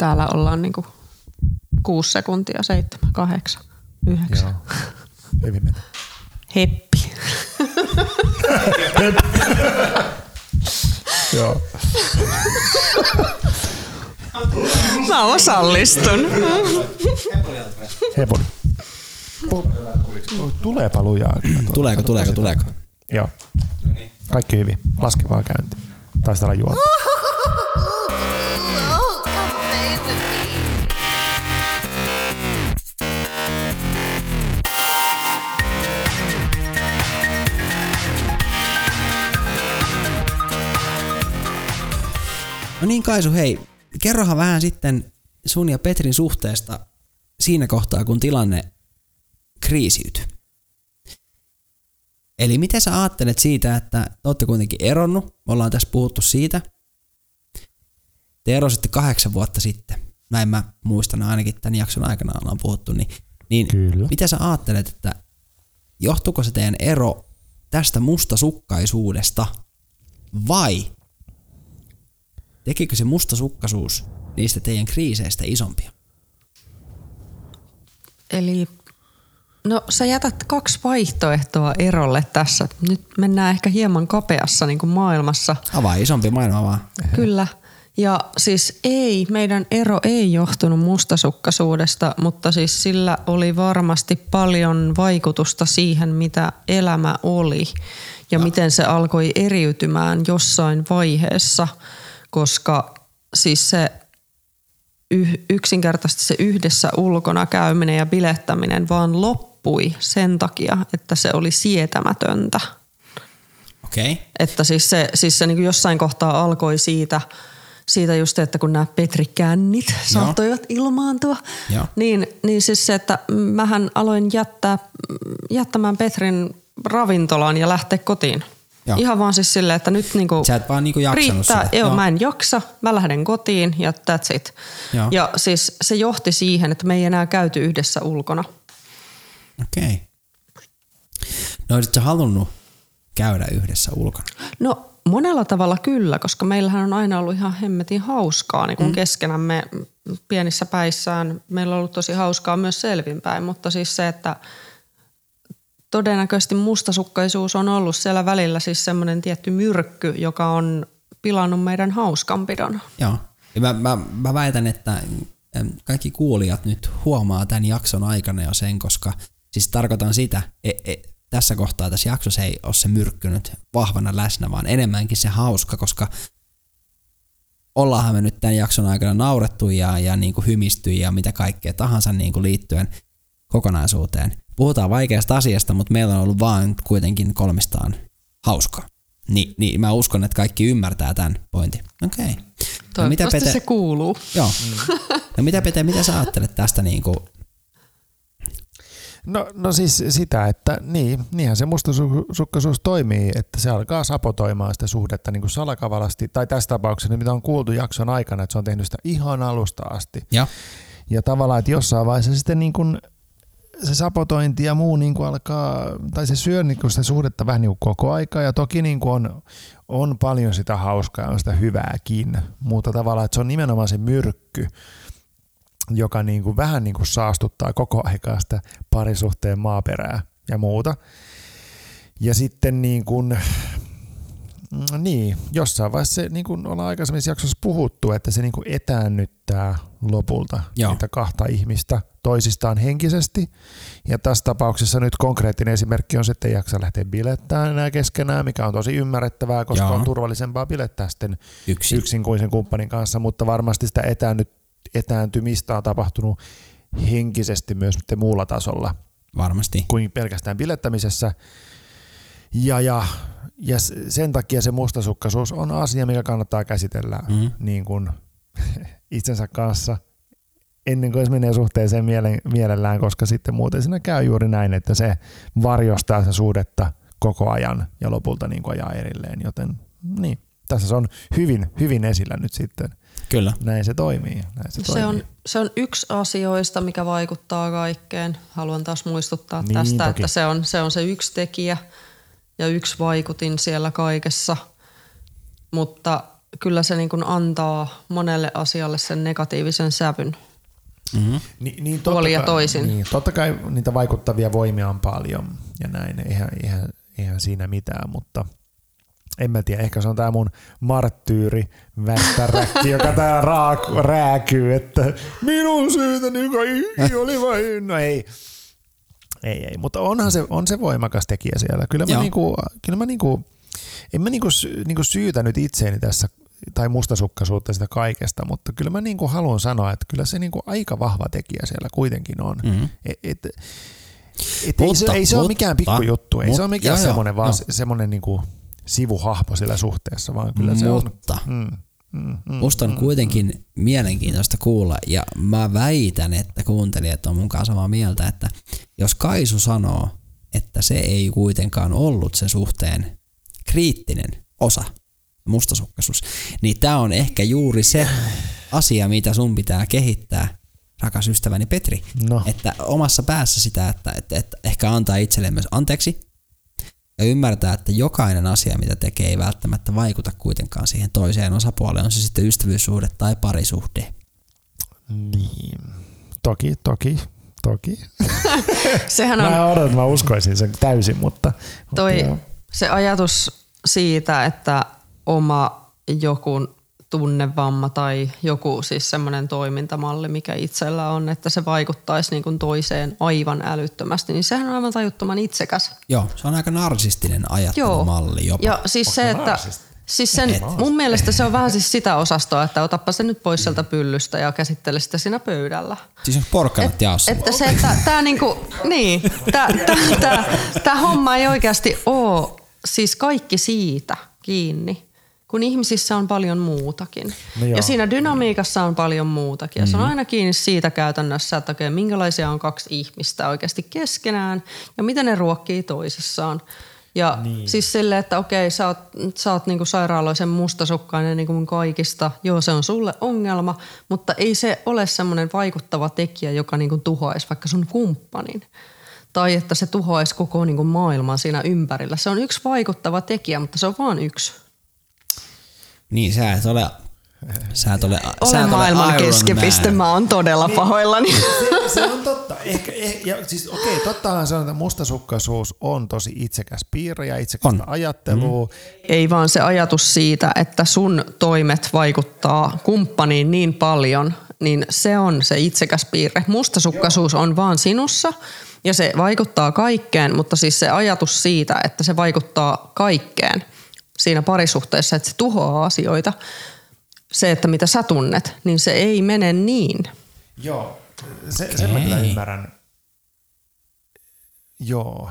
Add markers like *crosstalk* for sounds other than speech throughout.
Täällä ollaan niinku kuusi sekuntia, seitsemän, kahdeksan, yhdeksän. Joo. Hyvin meni. Heppi. *laughs* Joo. Mä osallistun. Hepon. Tuleepa lujaa. Tuleeko, tuleeko, tuleeko? Joo. Kaikki hyvin. Laske vaan käynti. Taisi juonta. No niin Kaisu, hei, kerrohan vähän sitten sun ja Petrin suhteesta siinä kohtaa, kun tilanne kriisiytyi. Eli miten sä ajattelet siitä, että te olette kuitenkin eronnut, me ollaan tässä puhuttu siitä. Te erositte kahdeksan vuotta sitten, näin mä muistan ainakin tämän jakson aikana ollaan puhuttu, niin, niin Kyllä. mitä sä ajattelet, että johtuuko se teidän ero tästä mustasukkaisuudesta vai tekikö se mustasukkaisuus niistä teidän kriiseistä isompia? Eli no sä jätät kaksi vaihtoehtoa erolle tässä. Nyt mennään ehkä hieman kapeassa niin kuin maailmassa. Avaa isompi maailma vaan. Kyllä. Ja siis ei, meidän ero ei johtunut mustasukkaisuudesta, mutta siis sillä oli varmasti paljon vaikutusta siihen, mitä elämä oli ja miten se alkoi eriytymään jossain vaiheessa, koska siis se yh- yksinkertaisesti se yhdessä ulkona käyminen ja bilettäminen vaan loppui sen takia, että se oli sietämätöntä. Okei. Okay. Että siis se, siis se niin jossain kohtaa alkoi siitä, siitä just, että kun nämä Petri-kännit saattoivat ilmaantua, Joo. niin, niin siis se, että mähän aloin jättää, jättämään Petrin ravintolaan ja lähteä kotiin. Joo. Ihan vaan siis silleen, että nyt niinku Sä et vaan niinku jaksanut riittää. sitä. Joo, Joo. mä en jaksa, mä lähden kotiin ja that's it. Joo. Ja siis se johti siihen, että me ei enää käyty yhdessä ulkona. Okei. Okay. No olisit sä halunnut käydä yhdessä ulkona? No monella tavalla kyllä, koska meillähän on aina ollut ihan hemmetin hauskaa niin kuin mm. keskenämme pienissä päissään. Meillä on ollut tosi hauskaa myös selvinpäin, mutta siis se, että todennäköisesti mustasukkaisuus on ollut siellä välillä siis semmoinen tietty myrkky, joka on pilannut meidän hauskanpidon. Joo. Mä, mä, mä väitän, että kaikki kuulijat nyt huomaa tämän jakson aikana jo sen, koska siis tarkoitan sitä, e, e, tässä kohtaa tässä jaksossa ei ole se myrkkynyt vahvana läsnä, vaan enemmänkin se hauska, koska ollaanhan me nyt tämän jakson aikana naurettu ja, ja niin kuin hymisty ja mitä kaikkea tahansa niin kuin liittyen kokonaisuuteen. Puhutaan vaikeasta asiasta, mutta meillä on ollut vaan kuitenkin kolmistaan hauskaa. Ni, niin mä uskon, että kaikki ymmärtää tämän pointin. Okei. Okay. Toivottavasti se kuuluu. Joo. No mitä Pete, mitä sä ajattelet tästä niin kuin, No, no siis sitä, että niin, niinhän se mustasukkaisuus toimii, että se alkaa sapotoimaan sitä suhdetta niin kuin salakavalasti, tai tässä tapauksessa, mitä on kuultu jakson aikana, että se on tehnyt sitä ihan alusta asti. ja, Ja tavallaan, että jossain vaiheessa sitten niin kuin se sapotointi ja muu niin kuin alkaa, tai se syö niin kuin sitä suhdetta vähän niin kuin koko aika, ja toki niin kuin on, on paljon sitä hauskaa ja on sitä hyvääkin, mutta tavallaan, että se on nimenomaan se myrkky, joka niin kuin vähän niin kuin saastuttaa koko aikaa sitä parisuhteen maaperää ja muuta. Ja sitten niin kuin, niin, jossain vaiheessa se, niin kuin ollaan aikaisemmissa jaksossa puhuttu, että se niin kuin etäännyttää lopulta Joo. niitä kahta ihmistä toisistaan henkisesti. Ja tässä tapauksessa nyt konkreettinen esimerkki on se, että ei jaksa lähteä bilettämään enää keskenään, mikä on tosi ymmärrettävää, koska Joo. on turvallisempaa bilettää sitten Yksin. yksin kuin sen kumppanin kanssa, mutta varmasti sitä etäännyt, etääntymistä on tapahtunut henkisesti myös muulla tasolla varmasti. kuin pelkästään bilettämisessä. Ja, ja, ja sen takia se mustasukkaisuus on asia, mikä kannattaa käsitellä Mm. niin kuin *laughs* itsensä kanssa ennen kuin se menee suhteeseen miele- mielellään, koska sitten muuten siinä käy juuri näin, että se varjostaa se suhdetta koko ajan ja lopulta niin kuin ajaa erilleen. Joten niin, tässä se on hyvin, hyvin esillä nyt sitten. Kyllä. Näin se toimii. Näin se, Se toimii. on, se on yksi asioista, mikä vaikuttaa kaikkeen. Haluan taas muistuttaa Niin, tästä, toki. että se on, se on se yksi tekijä ja yksi vaikutin siellä kaikessa. Mutta kyllä se niin kuin antaa monelle asialle sen negatiivisen sävyn. Mm-hmm. Ni, niin totta Puolin ja kai- toisin. Niin, totta kai niitä vaikuttavia voimia on paljon ja näin, eihän, eihän, eihän siinä mitään, mutta en mä tiedä, ehkä se on tää mun marttyyri västäräkki, *laughs* joka tää raak, rääkyy, että minun syytäni kaikki oli vain, no ei. Ei, ei, mutta onhan se, on se voimakas tekijä siellä. Kyllä mä, Joo. niinku, kyllä mä niinku, en mä niinku, niinku syytä nyt itseeni tässä tai mustasukkaisuutta sitä kaikesta, mutta kyllä mä niinku haluan sanoa, että kyllä se niinku aika vahva tekijä siellä kuitenkin on. Mm-hmm. Et, et, et ei, se, Mutta- ei se ole mutta- mikään pikkujuttu, ei se ole mikään semmoinen, vaan joo. semmoinen niinku sivuhahmo sillä suhteessa, vaan kyllä se Mutta on. Mm, mm, mm, musta on kuitenkin mielenkiintoista kuulla ja mä väitän, että kuuntelijat on mukaan samaa mieltä, että jos Kaisu sanoo, että se ei kuitenkaan ollut se suhteen kriittinen osa, mustasukkaisuus, niin tämä on ehkä juuri se asia, mitä sun pitää kehittää, rakas ystäväni Petri. No. Että omassa päässä sitä, että, että, että ehkä antaa itselleen myös anteeksi ja ymmärtää, että jokainen asia, mitä tekee, ei välttämättä vaikuta kuitenkaan siihen toiseen osapuoleen, on se sitten ystävyyssuhde tai parisuhde. Niin. Toki, toki, toki. *laughs* Sehän on Mä odotan, että mä uskoisin sen täysin, mutta... toi, mutta joo. se ajatus siitä, että oma joku tunnevamma tai joku siis semmoinen toimintamalli, mikä itsellä on, että se vaikuttaisi niin kuin toiseen aivan älyttömästi, niin sehän on aivan tajuttoman itsekäs. Joo, se on aika narsistinen ajattelumalli jopa. Ja siis se, että siis sen, mun mielestä se on vähän siis sitä osastoa, että otappa se nyt pois sieltä pyllystä ja käsittele sitä siinä pöydällä. Siis on porkkanat jaossa. Että se, että tää niinku, niin, tää, tää, tää, tää homma ei oikeasti oo siis kaikki siitä kiinni, kun ihmisissä on paljon muutakin. No joo. ja siinä dynamiikassa on paljon muutakin. Ja se on aina kiinni siitä käytännössä, että okei, minkälaisia on kaksi ihmistä oikeasti keskenään ja miten ne ruokkii toisissaan. Ja niin. siis silleen, että okei, sä oot, sä oot niinku sairaaloisen mustasukkainen niinku mun kaikista. Joo, se on sulle ongelma, mutta ei se ole semmoinen vaikuttava tekijä, joka niinku tuhoaisi vaikka sun kumppanin. Tai että se tuhoaisi koko niinku maailman siinä ympärillä. Se on yksi vaikuttava tekijä, mutta se on vain yksi. Niin, sä et ole... Sä et ole, sä Olen et ole maailman Iron keskipiste, Man. mä oon todella pahoillani. se, se on totta. Ehkä, eh, ja siis okei, tottahan se on, että mustasukkaisuus on tosi itsekäs piirre ja itsekästä On. ajattelua. Ei vaan se ajatus siitä, että sun toimet vaikuttaa kumppaniin niin paljon, niin se on se itsekäs piirre. Mustasukkaisuus on vaan sinussa ja se vaikuttaa kaikkeen, mutta siis se ajatus siitä, että se vaikuttaa kaikkeen siinä parisuhteessa, että se tuhoaa asioita, se, että mitä sä tunnet, niin se ei mene niin. Joo, se, sen mä kyllä ymmärrän. Joo,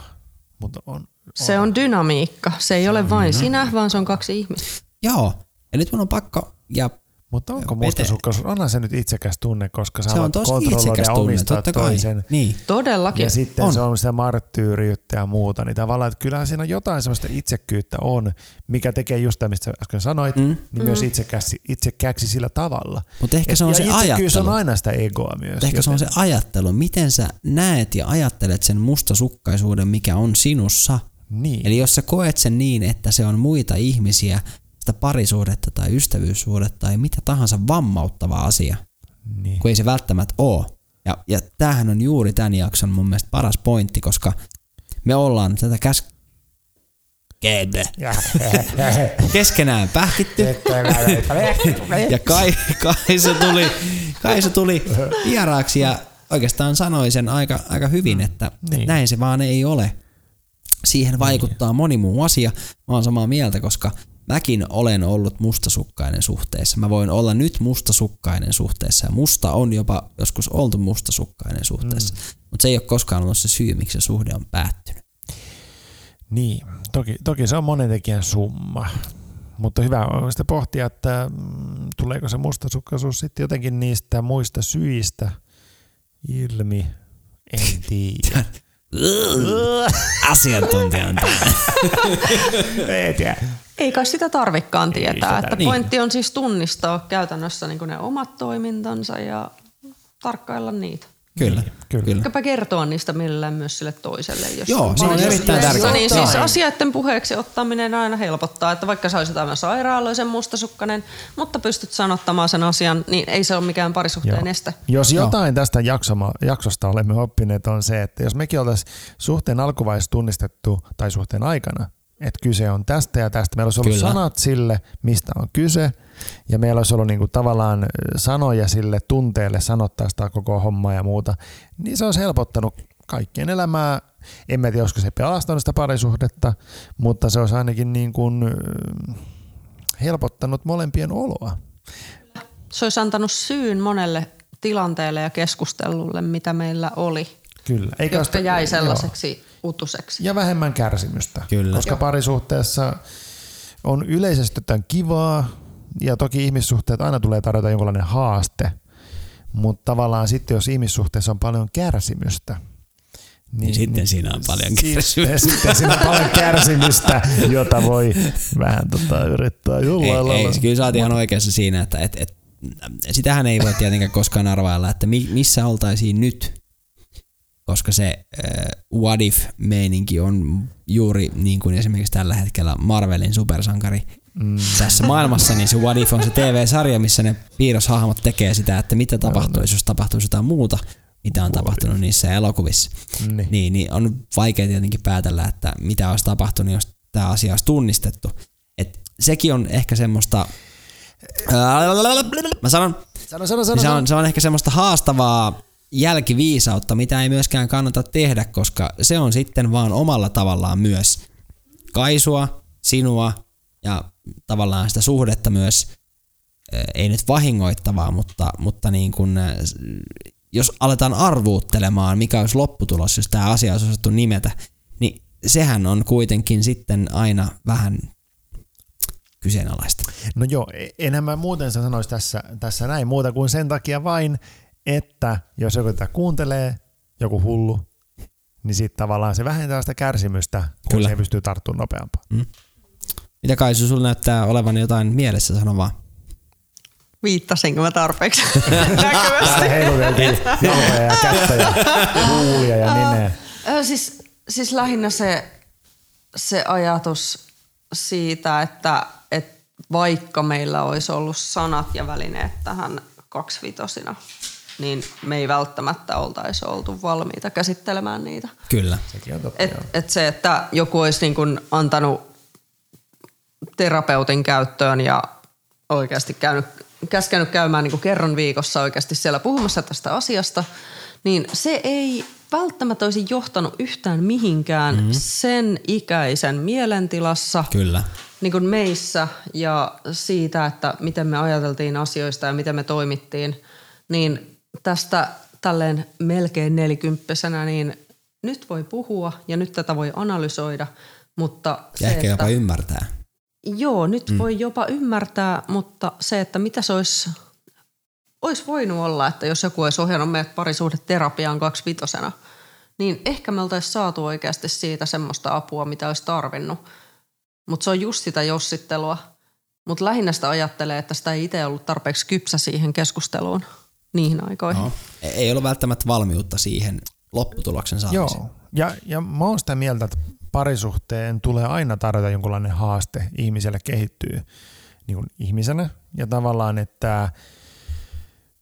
mutta on... Se on dynamiikka. Se ei ole vain sinä, vaan se on kaksi ihmistä. Joo. Ja nyt mun on pakko, ja Mutta onko Pete- mustasukkaisuus? Onhan se nyt itsekäs tunne, koska sä se on tosi kontrolloida itsekäs ja tunne, omistaa totta kai. toisen. Niin. Todellakin. Ja sitten On. on. se on sitä marttyyriyttä ja muuta, niin tavallaan, että kyllähän siinä jotain sellaista itsekkyyttä on, mikä tekee just tämä, mistä äsken sanoit, mm. niin myös itsekäsi, itsekäksi sillä tavalla. Mutta ehkä Et- se on ja se ajattelu. on aina sitä egoa myös. Ehkä se on se ajattelu, miten sä näet ja ajattelet sen mustasukkaisuuden, mikä on sinussa. Niin. Eli jos sä koet sen niin, että se on muita ihmisiä, sitä parisuhdetta tai ystävyyssuhdetta tai mitä tahansa vammauttava asia, niin. kun ei se välttämättä ole. Ja, ja tämähän on juuri tämän jakson mun mielestä paras pointti, koska me ollaan tätä käs... *laughs* keskenään pähkitty. ja Kai, Kaisa tuli, Kaisa tuli vieraaksi ja oikeastaan sanoi sen aika, aika hyvin, että Niin. näin se vaan ei ole. Siihen vaikuttaa moni muu asia. Mä oon samaa mieltä, koska mäkin olen ollut mustasukkainen suhteessa. Mä voin olla nyt mustasukkainen suhteessa ja musta on jopa joskus oltu mustasukkainen suhteessa. Mm. Mutta se ei ole koskaan ollut se syy, miksi se suhde on päättynyt. Niin, toki, toki se on monen tekijän summa. Mutta hyvä on sitten pohtia, että mm, tuleeko se mustasukkaisuus sitten jotenkin niistä muista syistä ilmi. En *laughs* tiedä. Asiantuntijan *laughs* Ei tiedä. Ei kai sitä tarvikkaan tietää. sitä Että niin. pointti on siis tunnistaa käytännössä niin ne omat toimintansa ja tarkkailla niitä. Kyllä. Kyllä. Kyllä. Ehkäpä kertoa niistä millään myös sille toiselle. Jos Joo, se on erittäin tärkeää. Niin siis asioiden puheeksi ottaminen aina helpottaa, että vaikka sä olisit aivan sairaaloisen mustasukkainen, mutta pystyt sanottamaan sen asian, niin ei se ole mikään parisuhteen Joo. este. Jos jotain tästä jaksoma, jaksosta olemme oppineet on se, että jos mekin oltaisiin suhteen alkuvaiheessa tunnistettu tai suhteen aikana, että kyse on tästä ja tästä, meillä olisi ollut Kyllä. sanat sille, mistä on kyse, ja meillä olisi ollut niinku tavallaan sanoja sille tunteelle sanottaa sitä koko hommaa ja muuta, niin se olisi helpottanut kaikkien elämää. En mä tiedä, olisiko se pelastanut sitä parisuhdetta, mutta se olisi ainakin niin kuin, helpottanut molempien oloa. Se olisi antanut syyn monelle tilanteelle ja keskustelulle, mitä meillä oli, Kyllä. Eikä jotka sitä- jäi joo. Utuseksi. Ja vähemmän kärsimystä. Kyllä. Koska parisuhteessa on yleisesti ottaen kivaa, ja toki ihmissuhteet aina tulee tarjota jonkinlainen haaste, mutta tavallaan sitten jos ihmissuhteessa on paljon kärsimystä, Niin sitten siinä on paljon sitten- kärsimystä. Sitten siinä on paljon kärsimystä, jota voi vähän tota, yrittää jollain Ei, lailla. ei, kyllä sä oot ihan oikeassa siinä, että et, et, sitähän ei voi tietenkään koskaan arvailla, että mi, missä oltaisiin nyt, koska se äh, what if-meininki on juuri niin kuin esimerkiksi tällä hetkellä Marvelin supersankari Mm. tässä maailmassa, niin se What If on se TV-sarja, missä ne piirroshahmot tekee sitä, että mitä tapahtuisi, jos tapahtuisi jotain muuta, mitä on tapahtunut niissä elokuvissa. Niin. Niin, niin on vaikea tietenkin päätellä, että mitä olisi tapahtunut, jos tämä asia olisi tunnistettu. Et sekin on ehkä semmoista, mä sanon, Sano, sano, sano. niin se, on, se on ehkä semmoista haastavaa jälkiviisautta, mitä ei myöskään kannata tehdä, koska se on sitten vaan omalla tavallaan myös kaisua, sinua ja tavallaan sitä suhdetta myös, eh, ei nyt vahingoittavaa, mutta, mutta niin kuin, eh, jos aletaan arvuuttelemaan, mikä olisi lopputulos, jos tämä asia olisi osattu nimetä, niin sehän on kuitenkin sitten aina vähän kyseenalaista. No joo, e- enhän mä muuten sanoisi tässä, tässä näin muuta kuin sen takia vain, että jos joku tätä kuuntelee, joku hullu, niin sitten tavallaan se vähentää sitä kärsimystä, kun Kyllä. se pystyy tarttumaan nopeampaa. Mitä Kaisu, sulla näyttää olevan jotain mielessä, sano vaan. Viittasinko mä tarpeeksi? *laughs* Näkyvästi. Täällä heiluteltiin *laughs* jalkoja ja kättä ja huulia ja nimeä. Siis, siis lähinnä se, se ajatus siitä, että, että vaikka meillä olisi ollut sanat ja välineet tähän kaksivitosina, niin me ei välttämättä oltaisi oltu valmiita käsittelemään niitä. Kyllä. Et, et se, että joku olisi niin kuin antanut terapeutin käyttöön ja oikeasti käynyt, käskenyt käymään niin kuin kerran viikossa oikeasti siellä puhumassa tästä asiasta, niin se ei välttämättä olisi johtanut yhtään mihinkään mm-hmm. sen ikäisen mielentilassa Kyllä. niin kuin meissä ja siitä, että miten me ajateltiin asioista ja miten me toimittiin, niin tästä tälleen melkein nelikymppisenä, niin nyt voi puhua ja nyt tätä voi analysoida, mutta Ja se, ehkä että, jopa ymmärtää. Joo, nyt mm. voi jopa ymmärtää, mutta se, että mitä se olisi, olisi voinut olla, että jos joku olisi ohjannut meidät parisuhdeterapiaan kaksivitosena, niin ehkä me oltaisiin saatu oikeasti siitä semmoista apua, mitä olisi tarvinnut. Mutta se on just sitä jossittelua. Mutta lähinnä sitä ajattelee, että sitä ei itse ollut tarpeeksi kypsä siihen keskusteluun niihin aikoihin. No. Ei ollut välttämättä valmiutta siihen lopputuloksen saamiseen. Joo, ja, ja mä oon sitä mieltä, että parisuhteen tulee aina tarjota jonkunlainen haaste ihmiselle kehittyy niin kuin ihmisenä ja tavallaan, että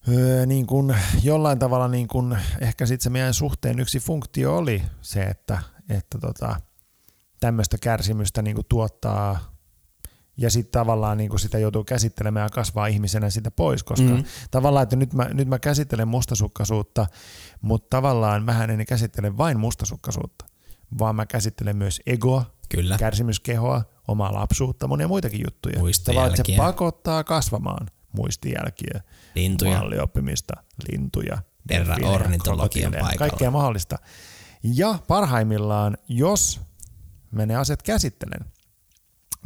öö, niin kuin jollain tavalla niin kuin, ehkä sitten se meidän suhteen yksi funktio oli se, että, että tota, tämmöistä kärsimystä niin kuin tuottaa ja sitten tavallaan niin kuin sitä joutuu käsittelemään ja kasvaa ihmisenä sitä pois, koska mm. tavallaan, että nyt mä, nyt mä käsittelen mustasukkaisuutta, mutta tavallaan vähän en käsittele vain mustasukkaisuutta, vaan mä käsittelen myös egoa, Kyllä. kärsimyskehoa, omaa lapsuutta, monia muitakin juttuja. Tavallaan, että se pakottaa kasvamaan muistijälkiä, Lintuja. mallioppimista, lintuja, Terra ornitologian paikalla. Kaikkea mahdollista. Ja parhaimmillaan, jos mä ne asiat käsittelen,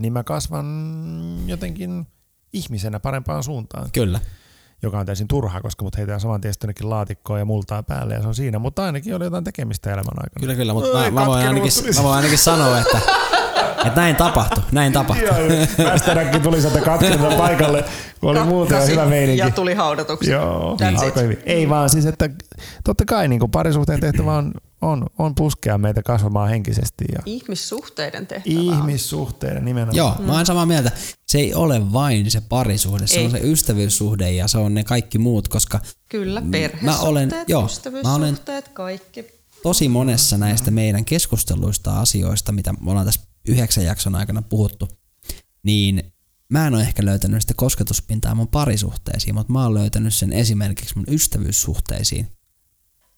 niin mä kasvan jotenkin ihmisenä parempaan suuntaan, Kyllä. joka on täysin turhaa, koska mut heitään saman tien jonnekin laatikkoon ja multaa päälle ja se on siinä, mutta ainakin oli jotain tekemistä elämän aikana. Kyllä, kyllä, mutta mä, mä, voin ainakin, mä voin ainakin sanoa, että *laughs* että näin tapahtui, näin tapahtui. Västeräkki tuli sieltä katsomaan paikalle, kun oli muuten jo hyvä meininki. Ja tuli haudatuksi. Joo, it. alkoi hyvin. Ei vaan siis, että totta kai niin kuin parisuhteen tehtävä on, on, on puskea meitä kasvamaan henkisesti ja Ihmissuhteiden tehtävä ihmissuhteiden nimenomaan. Joo, mä oon samaa mieltä. Se ei ole vain se parisuhde, se Ei. on se ystävyyssuhde ja se on ne kaikki muut, koska Kyllä, Mä perhesuhteet, olen- joo, mä ystävyyssuhteet, kaikki. tosi monessa näistä meidän keskusteluista asioista, mitä me ollaan tässä yhdeksän jakson aikana puhuttu, niin mä en ole ehkä löytänyt sitä kosketuspintaa mun parisuhteisiin, mutta mä oon löytänyt sen esimerkiksi mun ystävyyssuhteisiin.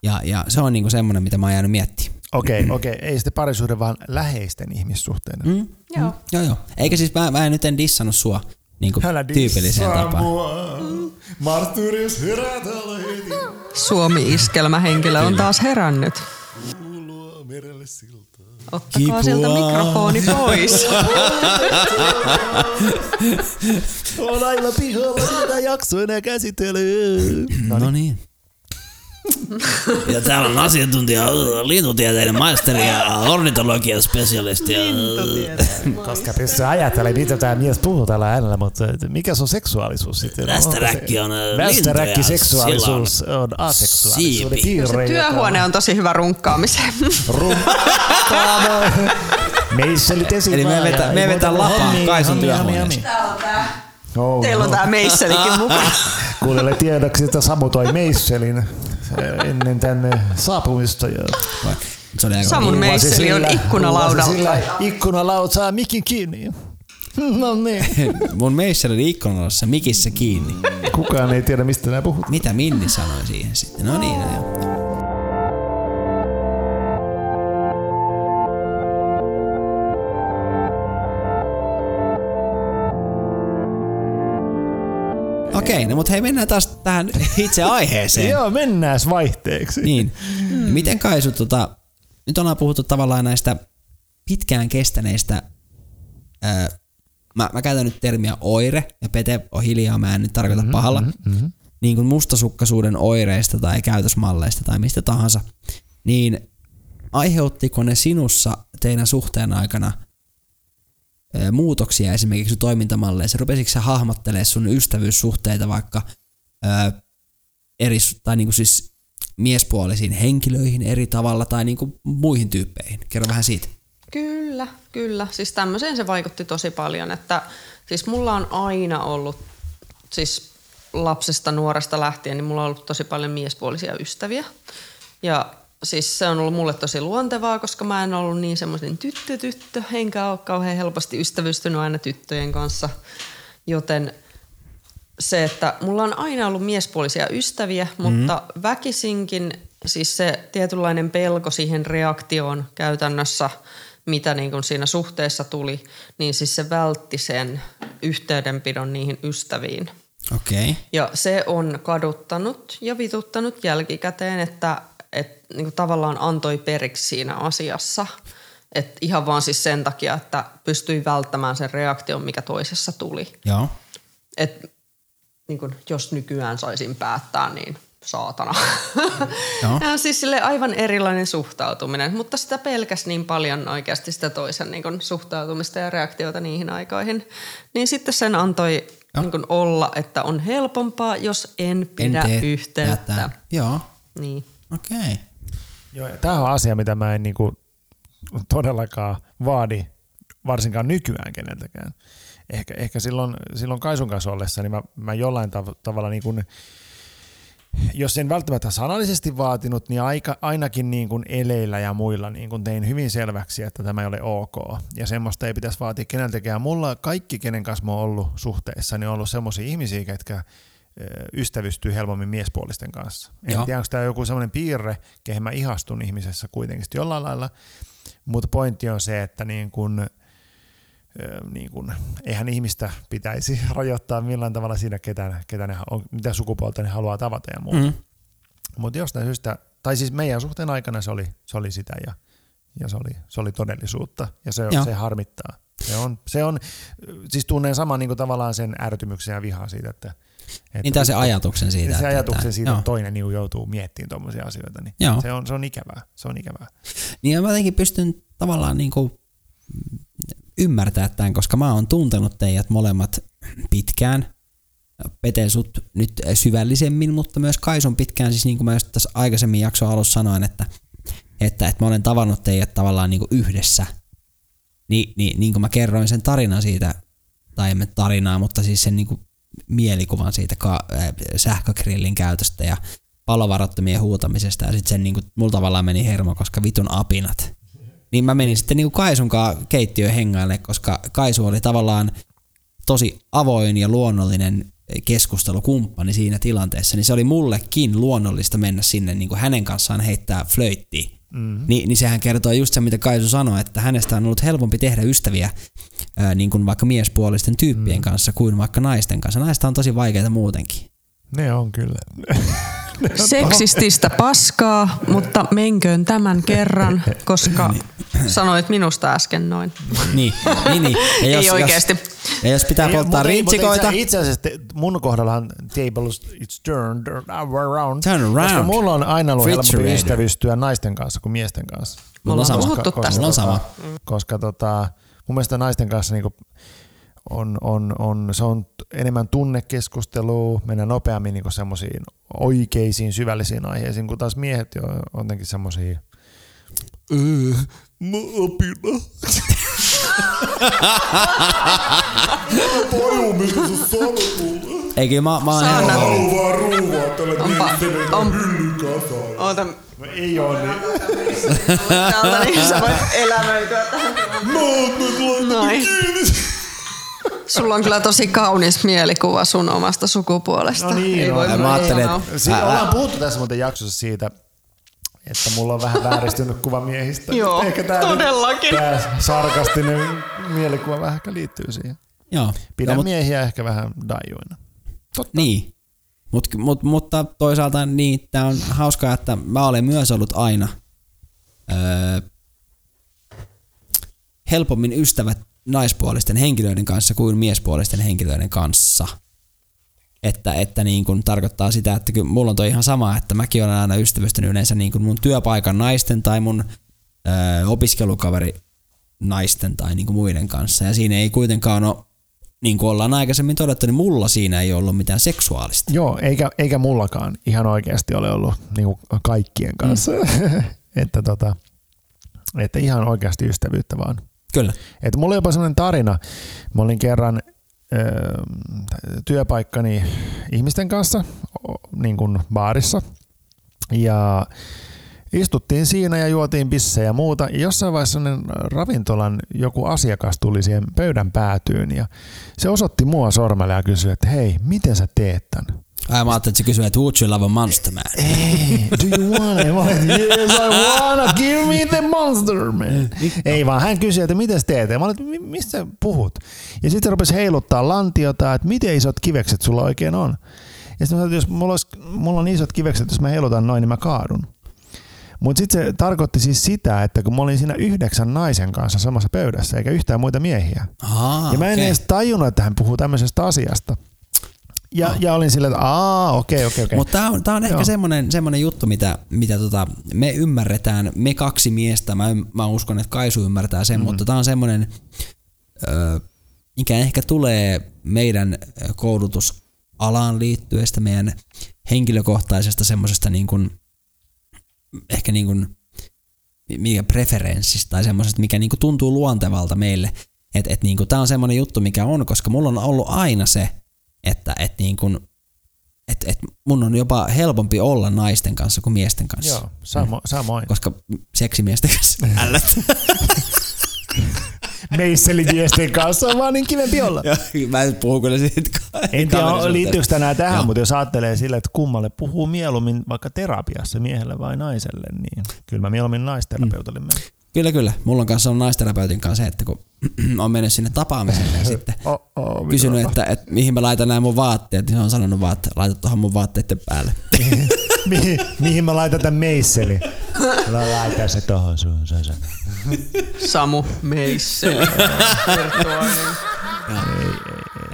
Ja, ja se on niinku semmoinen, mitä mä oon jäänyt miettimään. Okei, okei. Ei sitten parisuhde, vaan läheisten ihmissuhteiden. Mm? Joo. Mm? Joo, joo. Eikä siis mä, mä en nyt en dissannut sua niinku tyypilliseen tapaan. Martyrius herätellä heti. Suomi-iskelmähenkilö on taas herännyt. Kuulua merelle siltaa. Ottakaa Kipua. sieltä mikrofoni pois. *laughs* On aivan pihalla, sitä jakso enää käsitellä. No niin. Ja täällä on asiantuntija, liitutieteiden maisteri ja ornitologian spesialisti. Koska pystyy ajattelemaan, mitä tämä mies puhuu tällä äänellä, mutta mikä se on seksuaalisuus sitten? Västäräkki on, äh, Västäräkki seksuaalisuus on aseksuaalisuuden piirre. Työhuone on tosi hyvä runkkaamiseen. Rumppaamo. *laughs* Meisselit esiin Eli me vetää- me vetää lapaa Kaisan työhuoneessa. Oh, Teillä on no. tää meisselikin mukana. Kuulelle tiedoksi, että Samu toi Meisselin ennen tänne saapumista. Ja Se oli aika Samun meisseli on sillä- ikkunalaudalla. sillä Ikkunalaut saa mikin kiinni. *laughs* No niin. *laughs* Mun meissel oli ikkunassa mikissä kiinni. Kukaan ei tiedä, mistä nämä puhut. Mitä Minni sanoi siihen sitten? No niin, no joo. Okei, no mutta hei mennään taas tähän *laughs* itse aiheeseen. Joo, mennään vaihteeksi. Niin. Mm. Miten Kaisu, tota, nyt ollaan puhuttu tavallaan näistä pitkään kestäneistä, ää, mä, mä käytän nyt termiä oire, ja Pete on hiljaa, mä en nyt tarkoita mm-hmm, pahalla, mm-hmm. niin kuin mustasukkaisuuden oireista tai käytösmalleista tai mistä tahansa, niin aiheuttiko ne sinussa teidän suhteen aikana ää, muutoksia esimerkiksi toimintamalleissa? Rupesitko sä hahmottelemaan sun ystävyyssuhteita vaikka ää, eri, tai niinku siis miespuolisiin henkilöihin eri tavalla tai niinku muihin tyyppeihin? Kerro vähän siitä. Kyllä, kyllä. Siis tämmöiseen se vaikutti tosi paljon, että siis mulla on aina ollut, siis lapsesta nuoresta lähtien, niin mulla on ollut tosi paljon miespuolisia ystäviä. Ja siis se on ollut mulle tosi luontevaa, koska mä en ollut niin semmoisen tyttö-tyttö, enkä ole kauhean helposti ystävystynyt aina tyttöjen kanssa. Joten se, että mulla on aina ollut miespuolisia ystäviä, mutta väkisinkin siis se tietynlainen pelko siihen reaktioon käytännössä, mitä niin kuin siinä suhteessa tuli, niin siis se vältti sen yhteydenpidon niihin ystäviin. Okei. Okay. Ja se on kaduttanut ja vituttanut jälkikäteen, että et, niin kuin tavallaan antoi periksi siinä asiassa. Et ihan vaan siis sen takia, että pystyi välttämään sen reaktion, mikä toisessa tuli. Joo. Et, niin kun, jos nykyään saisin päättää, niin saatana. Joo. *laughs* Ja siis sille aivan erilainen suhtautuminen, mutta sitä pelkäs niin paljon oikeasti sitä toisen niin kun, suhtautumista ja reaktiota niihin aikoihin. Niin sitten sen antoi Joo. niin kun, olla, että on helpompaa, jos en En pidä tee yhteyttä. tätä. Joo. Niin. Okei. Okay. Joo, ja tämä on asia, mitä mä en niinku todellakaan vaadi varsinkaan nykyään keneltäkään. Ehkä, ehkä silloin, silloin Kaisun kanssa ollessa, niin mä, mä jollain tav- tavalla niin kuin, jos en välttämättä sanallisesti vaatinut, niin aika, ainakin niin kuin eleillä ja muilla niin kuin tein hyvin selväksi, että tämä ei ole ok. Ja semmoista ei pitäisi vaatia keneltäkään. Mulla kaikki, kenen kanssa mä oon ollut suhteessa, niin on ollut semmoisia ihmisiä, ketkä ö, ystävystyy helpommin miespuolisten kanssa. En Joo. tiedä, onko tämä joku semmoinen piirre, kehen mä ihastun ihmisessä kuitenkin jollain lailla, mutta pointti on se, että niin kun, niin kun, eihän ihmistä pitäisi *laughs* rajoittaa millään tavalla siinä, ketä, ketä ne on, mitä sukupuolta ne haluaa tavata ja muuta. Mm. Mutta jostain syystä, tai siis meidän suhteen aikana se oli, se oli sitä ja, ja se, oli, se oli todellisuutta ja se, Joo. se harmittaa. Se on, se on, siis tunnen saman niin kuin tavallaan sen ärtymyksen ja vihaa siitä, että, että Niin se ajatuksen siitä. se että- ajatuksen että- siitä, joo. että toinen niin joutuu miettimään tuommoisia asioita, niin Joo. se on, se on ikävää. Se on ikävää. Niin ja mä jotenkin pystyn tavallaan niinku ymmärtää tämän, koska mä oon tuntenut teidät molemmat pitkään. Pete sut nyt syvällisemmin, mutta myös Kaisun pitkään, siis niin kuin mä just tässä aikaisemmin jakson alussa sanoin, että, että, että mä olen tavannut teidät tavallaan niin kuin yhdessä. Ni, niin, niin kuin mä kerroin sen tarinan siitä, tai emme tarinaa, mutta siis sen niin kuin mielikuvan siitä ka- äh, käytöstä ja palovarattomien huutamisesta ja sitten sen niinku, mulla tavallaan meni hermo, koska vitun apinat. Niin mä menin sitten niinku Kaisunkaan keittiöön hengaille, koska Kaisu oli tavallaan tosi avoin ja luonnollinen keskustelukumppani siinä tilanteessa, niin se oli mullekin luonnollista mennä sinne niin kuin hänen kanssaan heittää flöittiä. Mm-hmm. Ni, niin sehän kertoo just se, mitä Kaisu sanoi, että hänestä on ollut helpompi tehdä ystäviä ää, niin kuin vaikka miespuolisten tyyppien mm. kanssa kuin vaikka naisten kanssa. Naista on tosi vaikeita muutenkin. Ne on kyllä. *laughs* Seksististä paskaa, mutta menköön tämän kerran, koska sanoit minusta äsken noin. Niin, niin, niin. *laughs* Ja jos, Ei oikeasti. Jos, ja jos pitää Ei, polttaa mutta- rintsikoita, Itse asiassa te- mun kohdallahan tables it's turned around. Turn around. Koska mulla on aina ollut helpompi ystävystyä naisten kanssa kuin miesten kanssa. Mulla on sama. puhuttu Koska- tästä. Mulla on sama. Koska tota, mun mielestä naisten kanssa niinku on, on, on, se on enemmän tunnekeskustelua, mennään nopeammin niinku semmoisiin oikeisiin syvällisiin aiheisiin, kun taas miehet jo on jotenkin semmoisia Öö, mä apina. *laughs* Paju, mistä sä sanot mulle? Eikö mä, mä oon ihan- Haluaa ruuvaa tälle Onpa, on, hyllyn kasaan. oota, No ei oo niin. täältä niin sä voit elämöityä tähän. Mä oon nyt laittanut kiinni. Sulla on kyllä tosi kaunis mielikuva sun omasta sukupuolesta. No niin, Ei no. voi mä muuta ajattelin, että- Siitä ollaan puhuttu tässä muuten jaksossa siitä, että mulla on vähän vääristynyt kuva miehistä. *laughs* Joo, Ehkä tää, todellakin. Tää sarkastinen mielikuva vähän ehkä liittyy siihen. Joo. Pidän no, mut, miehiä ehkä vähän dajuina. niin. Mut, mut, mutta toisaalta niin, tää on hauskaa, että mä olen myös ollut aina öö, helpommin ystävät naispuolisten henkilöiden kanssa kuin miespuolisten henkilöiden kanssa. Että, että niin kun tarkoittaa sitä, että kyllä mulla on toi ihan sama, että mäkin olen aina ystävystynyt yleensä niin kun mun työpaikan naisten tai mun öö, opiskelukaveri naisten tai niin kuin muiden kanssa. Ja siinä ei kuitenkaan ole, niin kuin ollaan aikaisemmin todettu, niin mulla siinä ei ollut mitään seksuaalista. Joo, eikä, eikä mullakaan ihan oikeasti ole ollut niin kaikkien kanssa. Mm. *laughs* että, tota, että ihan oikeasti ystävyyttä vaan. Kyllä. Et mulla oli jopa sellainen tarina. Mä olin kerran ö, työpaikkani ihmisten kanssa niin kuin baarissa. Ja istuttiin siinä ja juotiin pissejä ja muuta. Ja jossain vaiheessa ravintolan joku asiakas tuli siihen pöydän päätyyn ja se osoitti mua sormella ja kysyi, että hei, miten sä teet tän? Ai mä ajattelin, että se kysyy, että would you love a monster man? Hey, do you want it? Yes I wanna, give me the monster man. Ei vaan, hän kysyi, että miten teet? Ja mä olin, että "Mi- mistä sä puhut? Ja sitten rupesi heiluttaa lantiota, että miten isot kivekset sulla oikein on. Ja sitten mä sanoin, että jos mulla, olisi, mulla on isot kivekset, jos mä heilutan noin, niin mä kaadun. Mutta sitten se tarkoitti siis sitä, että kun mä olin siinä yhdeksän naisen kanssa samassa pöydässä, eikä yhtään muita miehiä. Aa, ja mä en okei. edes tajunnut, että hän puhuu tämmöisestä asiasta. Ja, ja olin silleen, että aa, okei, okei, okei. Mutta tämä on, tää on ehkä semmoinen, semmoinen juttu, mitä, mitä tota, me ymmärretään, me kaksi miestä, mä, mä uskon, että Kaisu ymmärtää sen, mm. mutta tämä on semmoinen, ö, mikä ehkä tulee meidän koulutusalaan liittyestä, meidän henkilökohtaisesta semmoisesta niin kuin, ehkä niin kuin, mikä preferenssistä tai semmoisesta, mikä niin kuin tuntuu luontevalta meille. Että et niin kuin, tämä on semmoinen juttu, mikä on, koska mulla on ollut aina se, että et niin kuin, et, et mun on jopa helpompi olla naisten kanssa kuin miesten kanssa. Joo, samo, samoin. Koska seksimiesten kanssa *laughs* ällöttää. Meisselimiesten kanssa on vaan niin kivempi olla. Mä en puhu kyllä siitä En tiedä, liittyykö tänään tähän, Joo. mutta jos ajattelee sille, että kummalle puhuu mieluummin vaikka terapiassa miehelle vai naiselle, niin kyllä mä mieluummin naisterapeutille menen. Kyllä, kyllä. Mulla on kanssa on naisterapeutin kanssa se, että kun *clears throat* on mennyt sinne tapaamiselle ja sitten *laughs* Oh, oh, kysynyt, että, että mihin mä laitan nämä mun vaatteet, niin se on sanonut vaan, että laita tuohon mun vaatteiden päälle. *laughs* mihin, mihin mä laitan tämän meisseli? Mä laitan se tohon sun sasa. Samu Meisseli.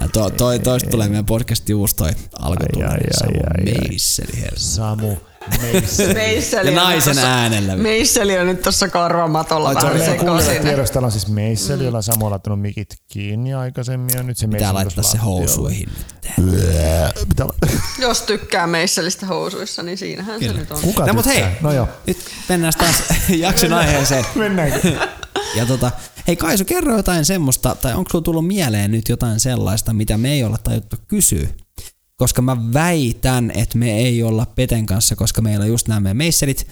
Ja to, toi, toista tulee meidän podcastin uusi toi ai, ai, Samu ai, ai. Meisseli, herra. Samu Meisseli Ja on naisen tossa- äänellä. Meisseli on nyt tuossa karvamatolla Ai, se on vähän sekaisin. tiedosta on siis Meisseli, jolla on Samuel laittanut mikit kiinni aikaisemmin ja nyt se Pitää Meisseli laittaa se housuihin. Pitää *laughs* Jos tykkää Meisselistä housuissa, niin siinähän Kyllä. se nyt on. Kuka No mut hei? No joo. nyt mennään taas *laughs* jakson aiheeseen. *laughs* Mennäänkö? Ja tota, hei Kaisu, kerro jotain semmoista, tai onko sulla tullut mieleen nyt jotain sellaista, mitä me ei olla tajuttu kysyä? Koska mä väitän, että me ei olla Peten kanssa, koska meillä on just nämä meidän meisserit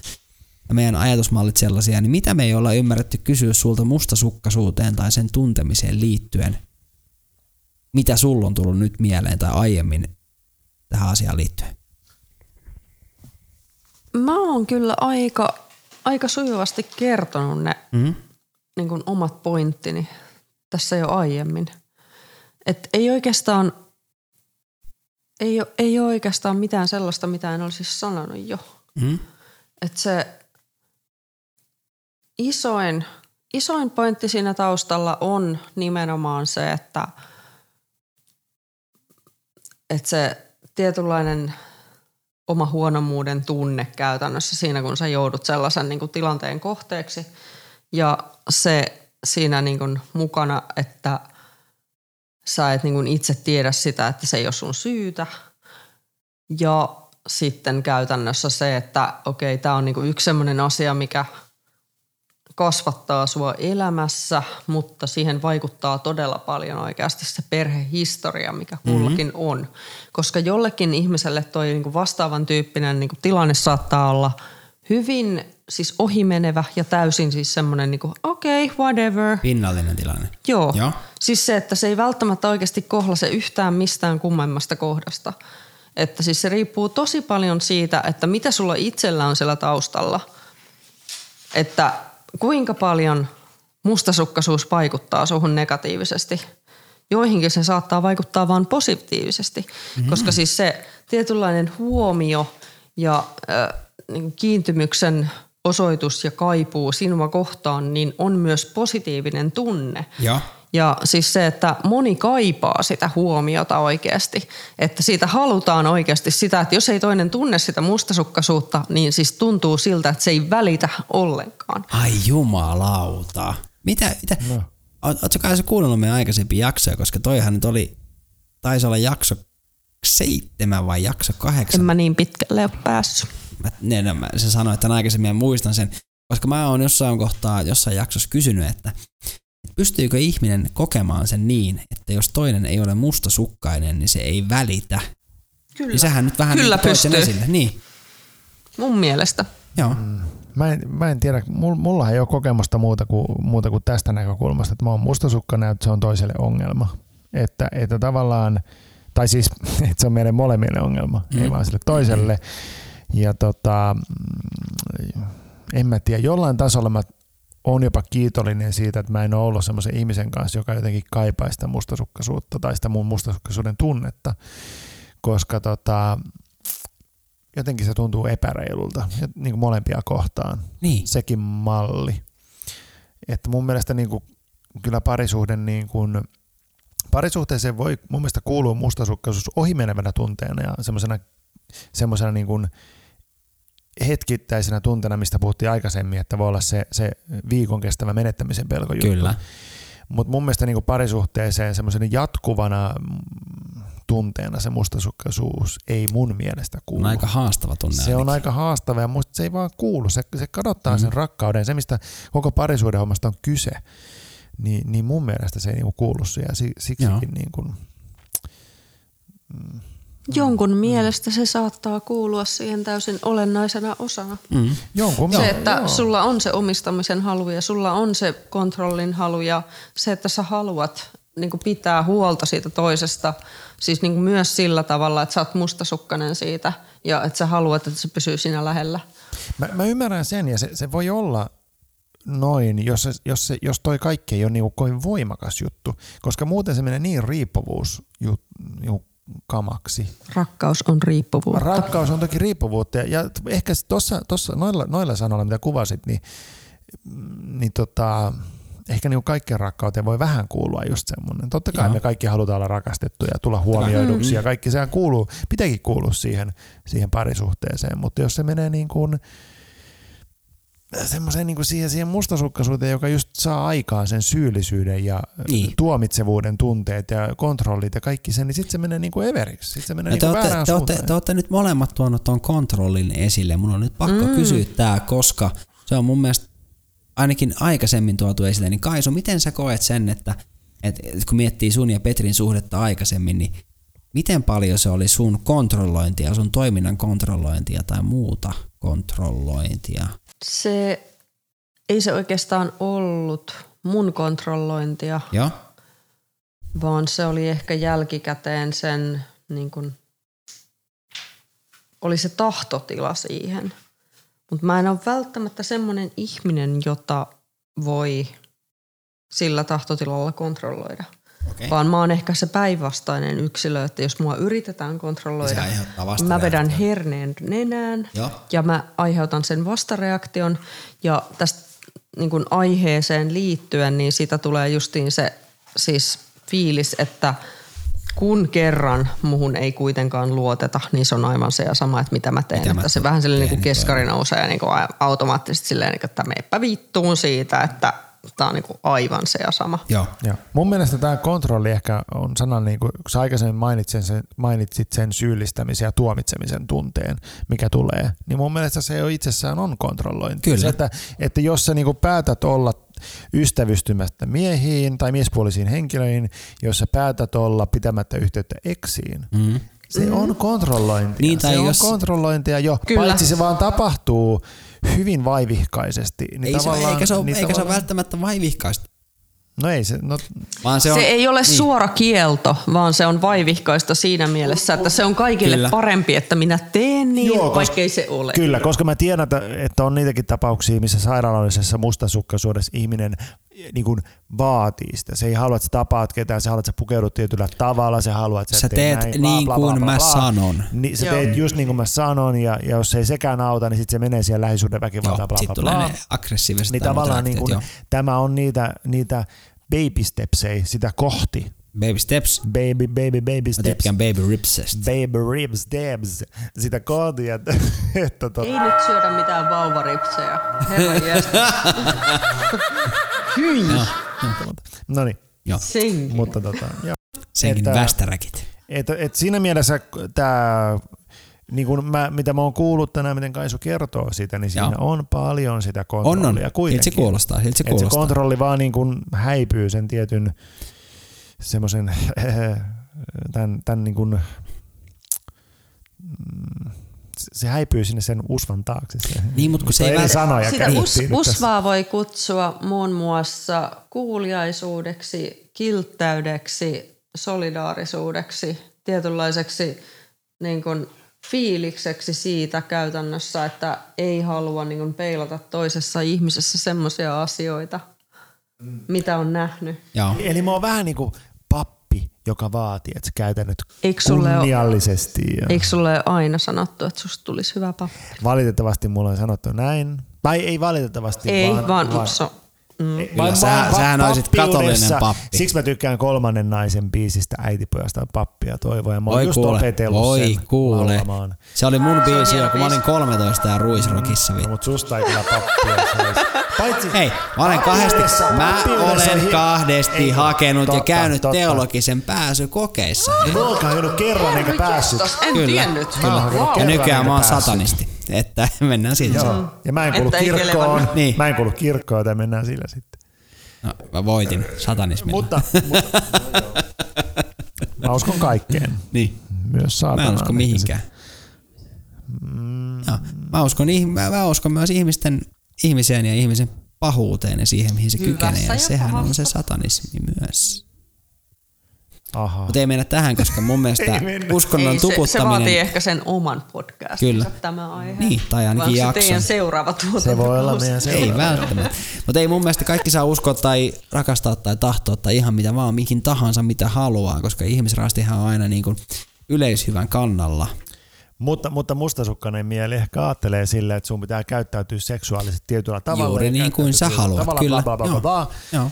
ja meidän ajatusmallit sellaisia, niin mitä me ei olla ymmärretty kysyä sulta mustasukkaisuuteen tai sen tuntemiseen liittyen? Mitä sulla on tullut nyt mieleen tai aiemmin tähän asiaan liittyen? Mä oon kyllä aika, aika sujuvasti kertonut ne Mm? niin kuin omat pointtini tässä jo aiemmin. Et ei oikeastaan, ei ole, ei ole oikeastaan mitään sellaista, mitä en olisi sanonut jo. Mm? Et se isoin, isoin pointti siinä taustalla on nimenomaan se, että, että se tietynlainen oma huonomuuden tunne käytännössä siinä, kun sä joudut sellaisen niin kuin tilanteen kohteeksi. Ja se siinä niin kuin mukana, että sä et niin kuin itse tiedä sitä, että se ei ole sun syytä. Ja sitten käytännössä se, että okei, tämä on niinku yksi sellainen asia, mikä kasvattaa sua elämässä, mutta siihen vaikuttaa todella paljon oikeasti se perhehistoria, mikä kullakin mm-hmm. on. Koska jollekin ihmiselle toi niinku vastaavan tyyppinen niinku tilanne saattaa olla hyvin siis ohimenevä ja täysin siis semmoinen niinku, okei, okay, whatever. Pinnallinen tilanne. Joo. Joo. Siis se, että se ei välttämättä oikeasti kohlase yhtään mistään kummemmasta kohdasta. Että siis se riippuu tosi paljon siitä, että mitä sulla itsellä on siellä taustalla. Että kuinka paljon mustasukkaisuus vaikuttaa suhun negatiivisesti. Joihinkin se saattaa vaikuttaa vain positiivisesti, mm. koska siis se tietynlainen huomio ja äh, niin kiintymyksen osoitus ja kaipuu sinua kohtaan, niin on myös positiivinen tunne. Joo. Ja siis se, että moni kaipaa sitä huomiota oikeasti. Että siitä halutaan oikeasti sitä, että jos ei toinen tunne sitä mustasukkaisuutta, niin siis tuntuu siltä, että se ei välitä ollenkaan. Ai jumalauta. Mitä, mitä? No. Oletko kai se kuunnellut meidän aikaisempia jaksoja, koska toihan nyt oli, taisi olla jakso seitsemän vai jakso kahdeksan. En mä niin pitkälle ole päässyt. Mä, ne, no, mä, se sanoi, että aikaisemmin ja muistan sen, koska mä oon jossain kohtaa jossain jaksossa kysynyt, että, että pystyykö ihminen kokemaan sen niin, että jos toinen ei ole mustasukkainen, niin se ei välitä. Kyllä. Niin sähän nyt vähän Kyllä niin toit sen pystyy. esille. Niin, Mun mielestä. joo. Mm. Mä en, mä en tiedä, mul- mulla ei ole kokemusta muuta kuin, muuta kuin tästä näkökulmasta, että mä oon mustasukkainen ja että se on toiselle ongelma. Että, että tavallaan, tai siis, *laughs* että se on meille molemmille ongelma, mm. ei vaan sille toiselle. Ja tota, en mä tiedä, jollain tasolla mä oon jopa kiitollinen siitä, että mä en ole ollut semmoisen ihmisen kanssa, joka jotenkin kaipaa sitä mustasukkaisuutta tai sitä mun mustasukkaisuuden tunnetta, koska tota, jotenkin se tuntuu epäreilulta, niin kuin molempia kohtaan, Niin. sekin malli. Että mun mielestä niin kuin, kyllä parisuhde niin kuin, parisuhteeseen voi mun mielestä kuulua mustasukkaisuus ohimenevänä tunteena ja semmoisena semmoisena niin kuin hetkittäisenä tunteena, mistä puhuttiin aikaisemmin, että voi olla se, se viikon kestävä menettämisen pelko juttu. Kyllä. Mutta mun mielestä niin parisuhteeseen semmoisena jatkuvana tunteena se mustasukkaisuus ei mun mielestä kuulu. On aika haastava tunne. Se on aika haastava ja musta se ei vaan kuulu. Se, se kadottaa mm. sen rakkauden. Se, mistä koko parisuuden hommasta on kyse, niin, niin mun mielestä se ei niinku kuulu siihen. Siksikin niin kuin, mm, Jonkun mielestä se saattaa kuulua siihen täysin olennaisena osana. Mm. jonkun Se, että joo. sulla on se omistamisen halu ja sulla on se kontrollin halu ja se, että sä haluat niin pitää huolta siitä toisesta. Siis niin myös sillä tavalla, että sä oot mustasukkainen siitä ja että sä haluat, että se pysyy siinä lähellä. Mä, mä ymmärrän sen ja se, se voi olla noin, jos, se, jos, se, jos toi kaikki ei ole niinku kovin voimakas juttu, koska muuten se menee niin riippuvuus jut, niinku kamaksi. Rakkaus on riippuvuutta. Rakkaus on toki riippuvuutta ja, ehkä tuossa tossa, noilla, noilla sanoilla, mitä kuvasit, niin, niin tota, ehkä niin kaikkien rakkauteen voi vähän kuulua just semmoinen. Totta kai Joo. me kaikki halutaan olla rakastettuja ja tulla huomioiduksi ja kaikki sehän kuuluu, pitääkin kuulua siihen, siihen parisuhteeseen, mutta jos se menee niin kuin semmoiseen niin kuin siihen, siihen mustasukkaisuuteen, joka just saa aikaan sen syyllisyyden ja Niin. tuomitsevuuden tunteet ja kontrollit ja kaikki sen, niin sitten se menee niin kuin everiksi. Sitten se menee Ja niin te, olette, väärään te, olette, suuntaan. te olette nyt molemmat tuonut tuon kontrollin esille. Mun on nyt pakko mm. kysyä tää, koska se on mun mielestä ainakin aikaisemmin tuotu esille. Niin Kaisu, miten sä koet sen, että, että kun miettii sun ja Petrin suhdetta aikaisemmin, niin miten paljon se oli sun kontrollointia, sun toiminnan kontrollointia tai muuta kontrollointia? Se ei se oikeastaan ollut mun kontrollointia, Joo? vaan se oli ehkä jälkikäteen sen, niin kun, oli se tahtotila siihen. Mutta mä en ole välttämättä semmoinen ihminen, jota voi sillä tahtotilalla kontrolloida. Okei. Vaan mä oon ehkä se päinvastainen yksilö, että jos mua yritetään kontrolloida, mä vedän herneen nenään Joo. ja mä aiheutan sen vastareaktion. Ja tästä niin kun aiheeseen liittyen, niin siitä tulee justiin se siis fiilis, että kun kerran muhun ei kuitenkaan luoteta, niin se on aivan se ja sama, että mitä mä teen. Mitä mä että se vähän silleen niin kuin keskari nousee niin kuin automaattisesti silleen, niin kuin, että meepä vittuun siitä, että tämä on niin kuin aivan se ja sama. Joo. Joo. Mun mielestä tämä kontrolli ehkä on sana, niin kuin, kun sä aikaisemmin mainitsit sen, mainitsit sen syyllistämisen ja tuomitsemisen tunteen, mikä tulee, niin mun mielestä se jo itsessään on kontrollointi. Kyllä. Se, että, että jos sä niin päätät olla ystävystymättä miehiin tai miespuolisiin henkilöihin, jos sä päätät olla pitämättä yhteyttä eksiin, Mm. Se on kontrollointia. Niin, tai se on jos- kontrollointia jo, Kyllä. paitsi se vaan tapahtuu hyvin vaivihkaisesti. Niin Ei se, eikä se ole, niin eikä se ole tavallaan- välttämättä vaivihkaista, No ei se, no vaan se Se, on... se ei ole niin. suora kielto, vaan se on vaivihkaista siinä mielessä, että se on kaikille Kyllä. Parempi, että minä teen niin, Joo, Joo, koska- vaikkei se ole. Kyllä, koska mä tiedän, että, että on niitäkin tapauksia, missä sairaallallisessa mustasukkaisuudessa ihminen niin kuin vaatii sitä. Se ei halua, että sä tapaat ketään, se haluaa, että sä pukeudut tietyllä tavalla, se haluaa, että sä, Sä teet näin, niin kuin mä sanon. Niin, sä Joo. teet just niin kuin mä sanon, ja, ja jos se ei sekään auta, niin sitten se menee siihen lähisuuden väkivaltaan, Joo, bla, sitten bla, tulee bla. ne aggressiiviset Niin tavallaan niin kuin, tämä on niitä, niitä baby stepsei sitä kohti. Baby steps. Baby, baby, baby Mä steps. tykkään baby ripsest. Baby ribs, debs. Sitä kohti, että, että tota, Ei nyt syödä mitään vauvaripsejä. Herra *laughs* Hyi. no niin, Joo, Senkin. mutta tota, joo. senkin että- västäräkit. Et, et siinä mielessä tämä, niin kuin mä, mitä mä oon kuullut tänään, miten Kaisu kertoo sitä, niin siinä Joo. on paljon sitä On, kontrollia on. Siltä kuitenkin. se kuulostaa, siltä se Et se kuulostaa. kontrolli vaan niin kuin häipyy sen tietyn semmoisen *laughs* tämän, tämän niin kuin, mm, se häipyy sinne sen usvan taakse. Se, Niin, mut kun se ei vält- sanoja Sitä us, usvaa voi kutsua muun muassa kuuliaisuudeksi, kilttäydeksi, solidaarisuudeksi, tietynlaiseksi niin kuin fiilikseksi siitä käytännössä, että ei halua niin kuin peilata toisessa ihmisessä semmoisia asioita, mitä on nähnyt. Joo. Eli mä oon vähän niin kuin joka vaatii, että sä käytät nyt Eikö sulle, ole, kunniallisesti. Ja... eikö sulle aina sanottu, että susta tulisi hyvä pappi? Valitettavasti mulla on sanottu näin. Tai ei valitettavasti, Ei, vaan... vaan, vaan mm, Kyllä, sä- sähän olisit katolinen pappi. Siksi mä tykkään kolmannen naisen biisistä äitipojasta pappia toivoa. Ja mä oon just kuule, opetellut voi sen kuule. laulamaan. Se oli mun biisi, hieno kun mä olin biisi. 13 ja Ruisrockissa. No, vittu. mut susta ei kyllä pappia. Paitsi, Hei, mä olen kahdesti, mä olen kahdesti Ei, hakenut ja totta, käynyt totta. teologisen pääsykokeissa. niin onkaan joudut kerran eikä päässyt. En Kyllä, tiennyt. kyllä. Mä oon Ja nykyään mä oon satanisti. Että *laughs* mennään siitä. Joo. Ja mä en kuulu Että kirkkoon. Niin. Mä en kuulu kirkkoon, joten mennään sillä sitten. No, mä voitin satanismilla. Mutta, mutta *laughs* mä uskon kaikkeen. niin. Myös Mä saatanaan. en usko mihinkään. Joo. Mä, uskon, mä, mä uskon myös ihmisten, ihmiseen ja ihmisen pahuuteen ja siihen, mihin se Hyvässä kykenee. Ja ja sehän on se satanismi myös. Aha. Mutta ei mennä tähän, koska mun *laughs* mielestä Ei uskonnon Ei, se, se tuputtaminen... vaatii ehkä sen oman podcastin, Kyllä. tämä aihe. Niin, tai ainakin Vai se jakson. teidän seuraava tuotanto? Se voi olla meidän Ei seuraava. välttämättä. Mutta ei mun mielestä kaikki saa uskoa tai rakastaa tai tahtoa tai ihan mitä vaan, mihin tahansa mitä haluaa, koska ihmisraastihan on aina niin kuin yleishyvän kannalla. Mutta, mutta mustasukkainen mieli ehkä ajattelee silleen, että sun pitää käyttäytyä seksuaalisesti tietyllä tavalla. Juuri niin kuin sä haluat, tavalla, kyllä. Bla, bla, bla, Joo. bla, bla. Joo.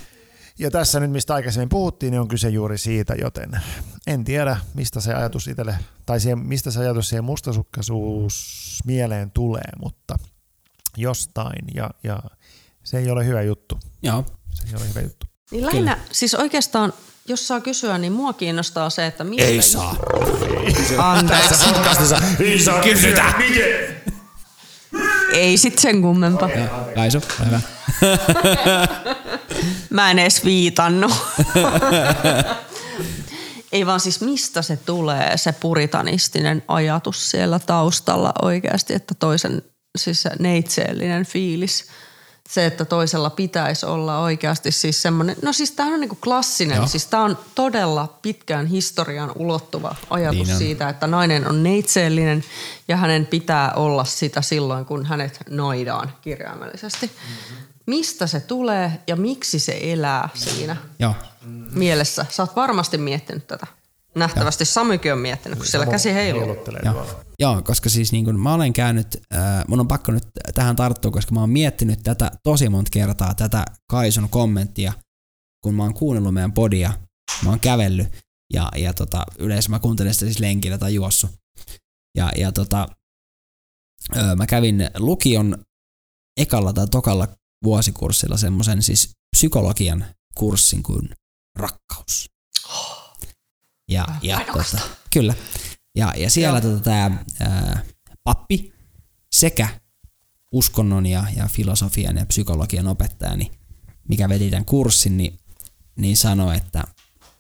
Ja tässä nyt, mistä aikaisemmin puhuttiin, niin on kyse juuri siitä, joten en tiedä, mistä se ajatus itselle, tai siihen, mistä se ajatus siihen mustasukkaisuus mieleen tulee, mutta jostain, ja, ja se ei ole hyvä juttu. Joo. Se ei ole hyvä juttu. Niin lähinnä, siis oikeastaan, jos saa kysyä, niin mua kiinnostaa se, että mistä... Ei saa. Anteeksi. Ei saa kysytä! Ei sit sen kummempaa. Kaisu, hyvä. *laughs* Mä en edes viitannut. *laughs* Ei vaan siis mistä se tulee, se puritanistinen ajatus siellä taustalla oikeasti, että toisen, siis se neitseellinen fiilis. Se, että toisella pitäisi olla oikeasti siis semmoinen, no siis tämä on niinku klassinen, Joo. siis tämä on todella pitkään historian ulottuva ajatus Niin siitä, että nainen on neitseellinen ja hänen pitää olla sitä silloin, kun hänet noidaan kirjaimellisesti. Mistä se tulee ja miksi se elää siinä Joo. mielessä? Sä oot varmasti miettinyt tätä. Nähtävästi Samykin on miettinyt, kun siellä käsi heiluu. Heiluttelee Joo. Joo, koska siis niin kun mä olen käynyt, äh, mun on pakko nyt tähän tarttua, koska mä oon miettinyt tätä tosi monta kertaa, tätä Kaisun kommenttia, kun mä oon kuunnellut meidän podia, mä oon kävellyt ja, ja tota, yleensä mä kuuntelen sitä siis lenkillä tai juossu. Ja, ja tota, ö, mä kävin lukion ekalla tai tokalla vuosikurssilla semmoisen siis psykologian kurssin kuin rakkaus. Ja, ja tota, kyllä. Ja, ja siellä tota, tämä pappi sekä uskonnon ja, ja filosofian ja psykologian opettajani, mikä veti tämän kurssin, niin, niin sanoi, että,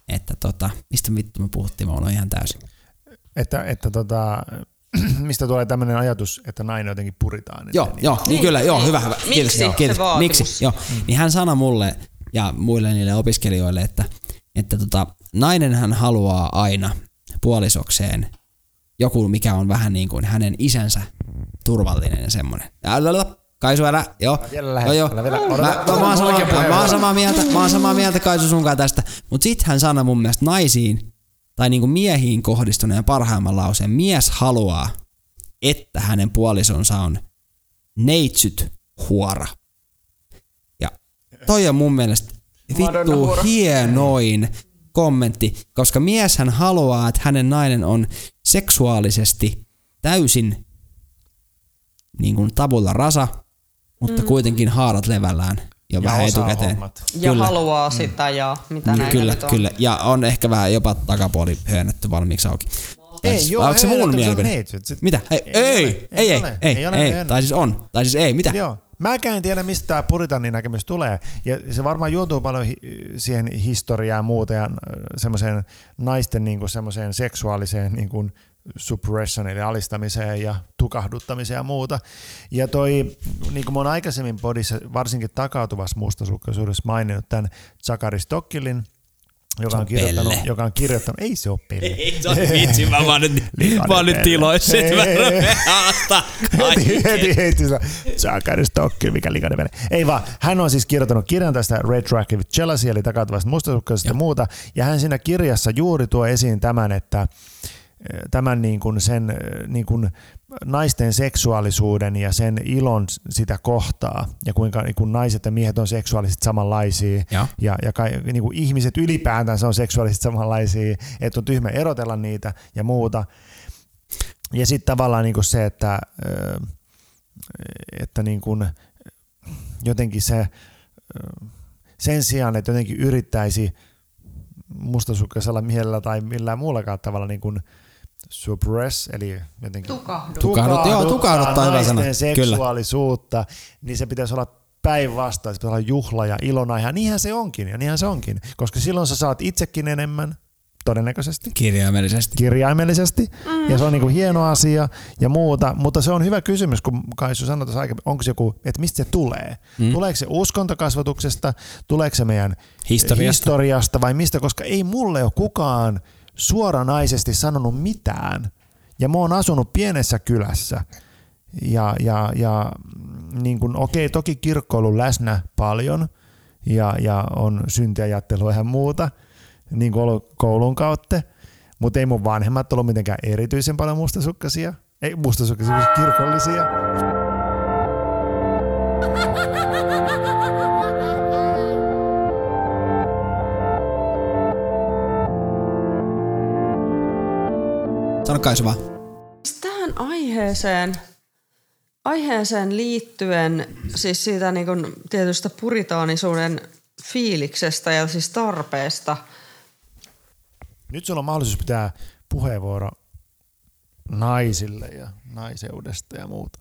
että tota, mistä vittu me puhuttiin, mä olen ihan täysin. Että, että tota, *clears throat* mistä tulee tämmöinen ajatus, että nainen jotenkin puritaan. Joo, joo, niin, Niin, kyllä, joo, niin. hyvä, hyvä. Miksi Kiitos, se kiitos. vaatimus? Miksi? Joo. Niin hän sanoi mulle ja muille niille opiskelijoille, että, että tota, nainenhan haluaa aina puolisokseen joku, mikä on vähän niin kuin hänen isänsä turvallinen ja semmoinen. Älä, Kaisu, älä, joo. Vielä joo, joo. vedä, Mä, mä, mä, oon samaa, mä, oon samaa mieltä, mä oon samaa mieltä Kaisu sunkaan tästä. Mut sit hän sanoi mun mielestä naisiin tai niinku miehiin kohdistuneen parhaimman lauseen. Mies haluaa, että hänen puolisonsa on neitsyt huora. Ja toi on mun mielestä vittu hienoin kommentti, koska mieshän haluaa, että hänen nainen on seksuaalisesti täysin niin kuin tabulla rasa, mutta mm. kuitenkin haarat levällään jo Ja vähän etukäteen. hommat. Ja Kyllä. haluaa sitä ja mitä Mm, näitä Kyllä, nyt on. kyllä. Ja on ehkä vähän jopa takapuoli höönetty valmiiksi auki. Tai Ei, siis- joo, onko se ei, mun ei, se on mielipide? neitsyt. Sit- Mitä? Ei, Ei ei, ole, ei, ei ei, ole, ei, ei ole ei, höönä. tai siis on, tai siis ei, mitä? Joo. Mäkään en tiedä, mistä tämä puritanin näkemys tulee. Ja se varmaan juontuu paljon hi- siihen historiaan muuta ja semmoiseen naisten niin semmoiseen seksuaaliseen niin kuin suppression eli alistamiseen ja tukahduttamiseen ja muuta. Ja toi, niin kuin mä oon aikaisemmin podissa, varsinkin takautuvassa mustasukkaisuudessa maininnut tämän Zakari Stokkilin, joka Se on, on kirjoittanut, pelle. joka on kirjoittanut, ei se ole pelle. *laughs* Ei se on vitsi, mä vaan nyt, *laughs* mä nyt pelle. tiloissa, että mä rupean *laughs* heti, kaikki. heti heitti sitä Zakari Stocki, mikä likainen vene. Ei vaan, hän on siis kirjoittanut kirjan tästä Retroactive Jealousy, eli takautuvasta mustasukkaisesta ja muuta, ja hän siinä kirjassa juuri tuo esiin tämän, että tämän niin kuin sen niin kuin naisten seksuaalisuuden ja sen ilon sitä kohtaa ja kuinka niin kuin naiset ja miehet on seksuaalisesti samanlaisia Joo. ja, ja kai, niin kuin ihmiset ylipäätänsä on seksuaalisesti samanlaisia, että on tyhmä erotella niitä ja muuta. Ja sitten tavallaan niin kuin se, että, että niin kuin jotenkin se sen sijaan, että jotenkin yrittäisi mustasukkaisella mielellä tai millään muullakaan tavalla niin kuin suppress, eli jotenkin Tukahdut. Tukahdut- joo, tukahduttaa hyvä sana. naisten Kyllä. seksuaalisuutta, niin se pitäisi olla päinvastoin, se pitäisi olla juhla ja ilona, ja niinhän se onkin, ja niinhän se onkin, koska silloin sä saat itsekin enemmän, todennäköisesti, Kirjaimellisesti. kirjaimellisesti, mm. ja se on niinku hieno asia ja muuta, mutta se on hyvä kysymys, kun Kaisu sanoi tuossa aikaisemmin, onko se joku, että mistä se tulee? Mm. Tuleeko se uskontokasvatuksesta, tuleeko se meidän Historiasta. historiasta vai mistä, koska ei mulle ole kukaan suoranaisesti sanonut mitään. Ja mä oon asunut pienessä kylässä. Ja, ja, ja niin kun, okei, toki kirkko on ollut läsnä paljon ja, ja on syntiajattelua ja muuta, niin kuin ollut koulun kautta, mutta ei mun vanhemmat ollut mitenkään erityisen paljon mustasukkaisia. Ei mustasukkaisia, vaan kirkollisia. *laughs* Sano Kaisu vaan. Tähän aiheeseen, aiheeseen liittyen, siis siitä niin kuin tietystä puritaanisuuden fiiliksestä ja siis tarpeesta. Nyt sulla on mahdollisuus pitää puheenvuoro naisille ja naiseudesta ja muuta.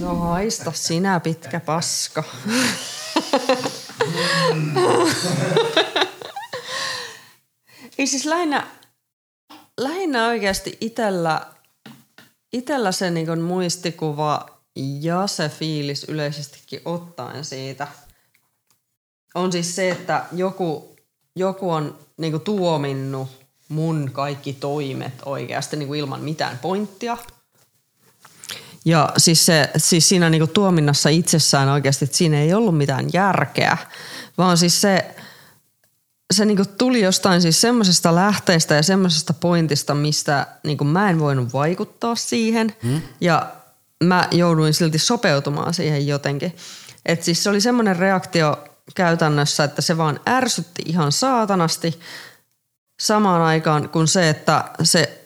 No haista sinä pitkä paska. Ei siis lähinnä, lähinnä oikeasti itellä, itellä se niin muistikuva ja se fiilis yleisestikin ottaen siitä. On siis se, että joku, joku on niin tuominnut mun kaikki toimet oikeasti niin ilman mitään pointtia – ja siis, se, siis siinä niinku tuominnassa itsessään oikeasti, että siinä ei ollut mitään järkeä, vaan siis se, se niinku tuli jostain siis semmoisesta lähteestä ja semmoisesta pointista, mistä niinku mä en voinut vaikuttaa siihen. Hmm? Ja mä jouduin silti sopeutumaan siihen jotenkin. Et siis se oli semmoinen reaktio käytännössä, että se vaan ärsytti ihan saatanasti samaan aikaan kuin se, että se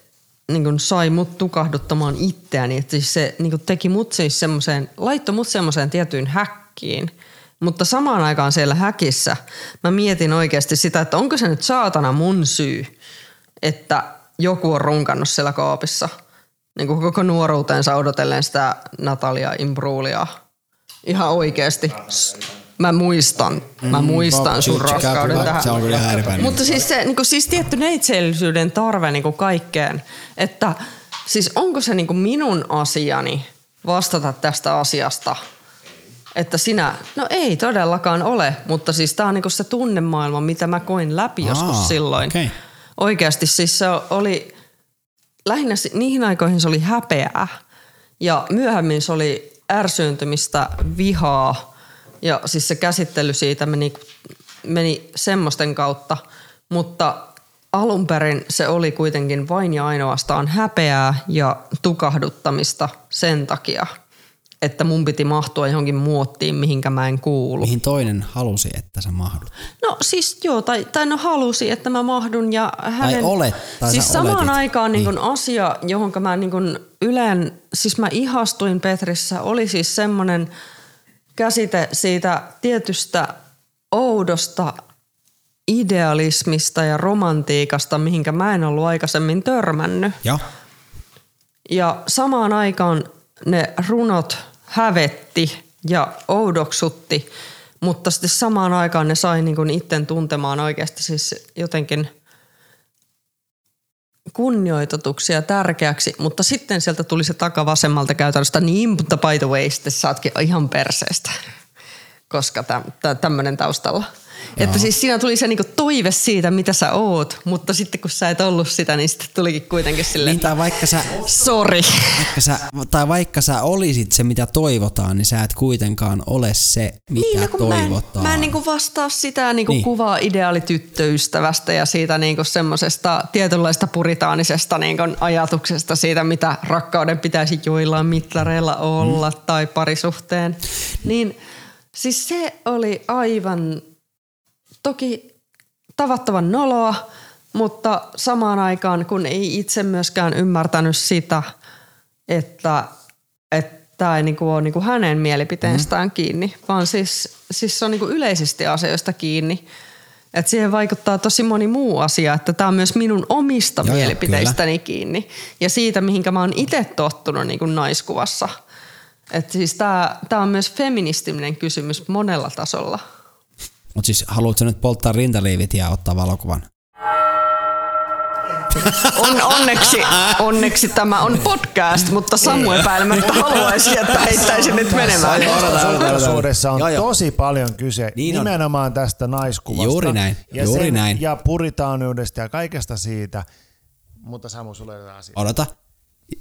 niin kuin sai mut tukahduttamaan itseäni. Että siis se niin kuin teki mut siis semmoiseen, laittoi mut semmoiseen tiettyyn häkkiin. Mutta samaan aikaan siellä häkissä mä mietin oikeasti sitä, että onko se nyt saatana mun syy, että joku on runkannut siellä kaapissa niin kuin koko nuoruutensa odotellen sitä Natalia Imbruulia. Ihan oikeasti. Mä muistan, mä Mm, muistan sun rakkauden tähän. Se on kyllä. Mutta siis se niin kuin, siis tietty neitseellisyyden tarve niin kuin kaikkeen, että siis onko se niin kuin minun asiani vastata tästä asiasta, että sinä, no ei todellakaan ole, mutta siis tämä on niin kuin se tunnemaailma, mitä mä koin läpi Aa, joskus silloin. okei. Oikeasti siis se oli, lähinnä niihin aikoihin se oli häpeää ja myöhemmin se oli ärsyyntymistä, vihaa ja siis se käsittely siitä meni, meni semmoisten kautta, mutta alun perin se oli kuitenkin vain ja ainoastaan häpeää ja tukahduttamista sen takia, että mun piti mahtua johonkin muottiin, mihinkä mä en kuulu. Mihin toinen halusi, että sä mahdut? No siis joo, tai, tai no halusi, että mä mahdun ja hänen... olet- tai siis samaan oletit. aikaan niin kun asia, johon mä niin kun yleen, siis mä ihastuin Petrissä, oli siis semmoinen käsite siitä tietystä oudosta idealismista ja romantiikasta, mihinkä mä en ollut aikaisemmin törmännyt. Joo. Ja samaan aikaan ne runot hävetti ja oudoksutti, mutta sitten samaan aikaan ne sai niin kuin itten tuntemaan oikeasti siis jotenkin kunnioitetuksi ja tärkeäksi, mutta sitten sieltä tuli se takavasemmalta käytännöstä, niin, mutta by the way, sitten saatkin ihan perseestä, koska tämmöinen taustalla. Että siis siinä tuli se niinku toive siitä, mitä sä oot, mutta sitten kun sä et ollut sitä, niin sitten tulikin kuitenkin silleen, Niin, tai vaikka sä, sori. vaikka sä, tai vaikka sä olisit se, mitä toivotaan, niin sä et kuitenkaan ole se, mitä Niin, no kun mä en, toivotaan. mä en niinku vastaa sitä niinku Niin. niin. kuvaa ideaalityttöystävästä ja siitä niinku semmoisesta tietynlaista puritaanisesta niinku ajatuksesta siitä, mitä rakkauden pitäisi joillain mittareilla olla mm. tai parisuhteen. Niin siis se oli aivan toki tavattoman noloa, mutta samaan aikaan kun ei itse myöskään ymmärtänyt sitä, että että tämä ei niinku ole niinku hänen mielipiteestään mm. kiinni, vaan siis, siis se on niinku yleisesti asioista kiinni. Et siihen vaikuttaa tosi moni muu asia, että tämä on myös minun omista Joo, mielipiteistäni kiinni. Ja siitä, mihinkä mä oon itse tottunut niinku naiskuvassa. Et siis tämä on myös feministinen kysymys monella tasolla. Mutta siis haluatko nyt polttaa rintaliivit ja ottaa valokuvan? On, onneksi, onneksi tämä on podcast, mutta Samu epäilemättä haluaisi, että heittäisin nyt menemään. Suhteellisuudessa on tosi paljon kyse Niin on. nimenomaan tästä naiskuvasta. Juuri näin, Ja, juuri näin. ja puritaaniudesta ja kaikesta siitä. Mutta Samu, sulle ei ole asia. Odota.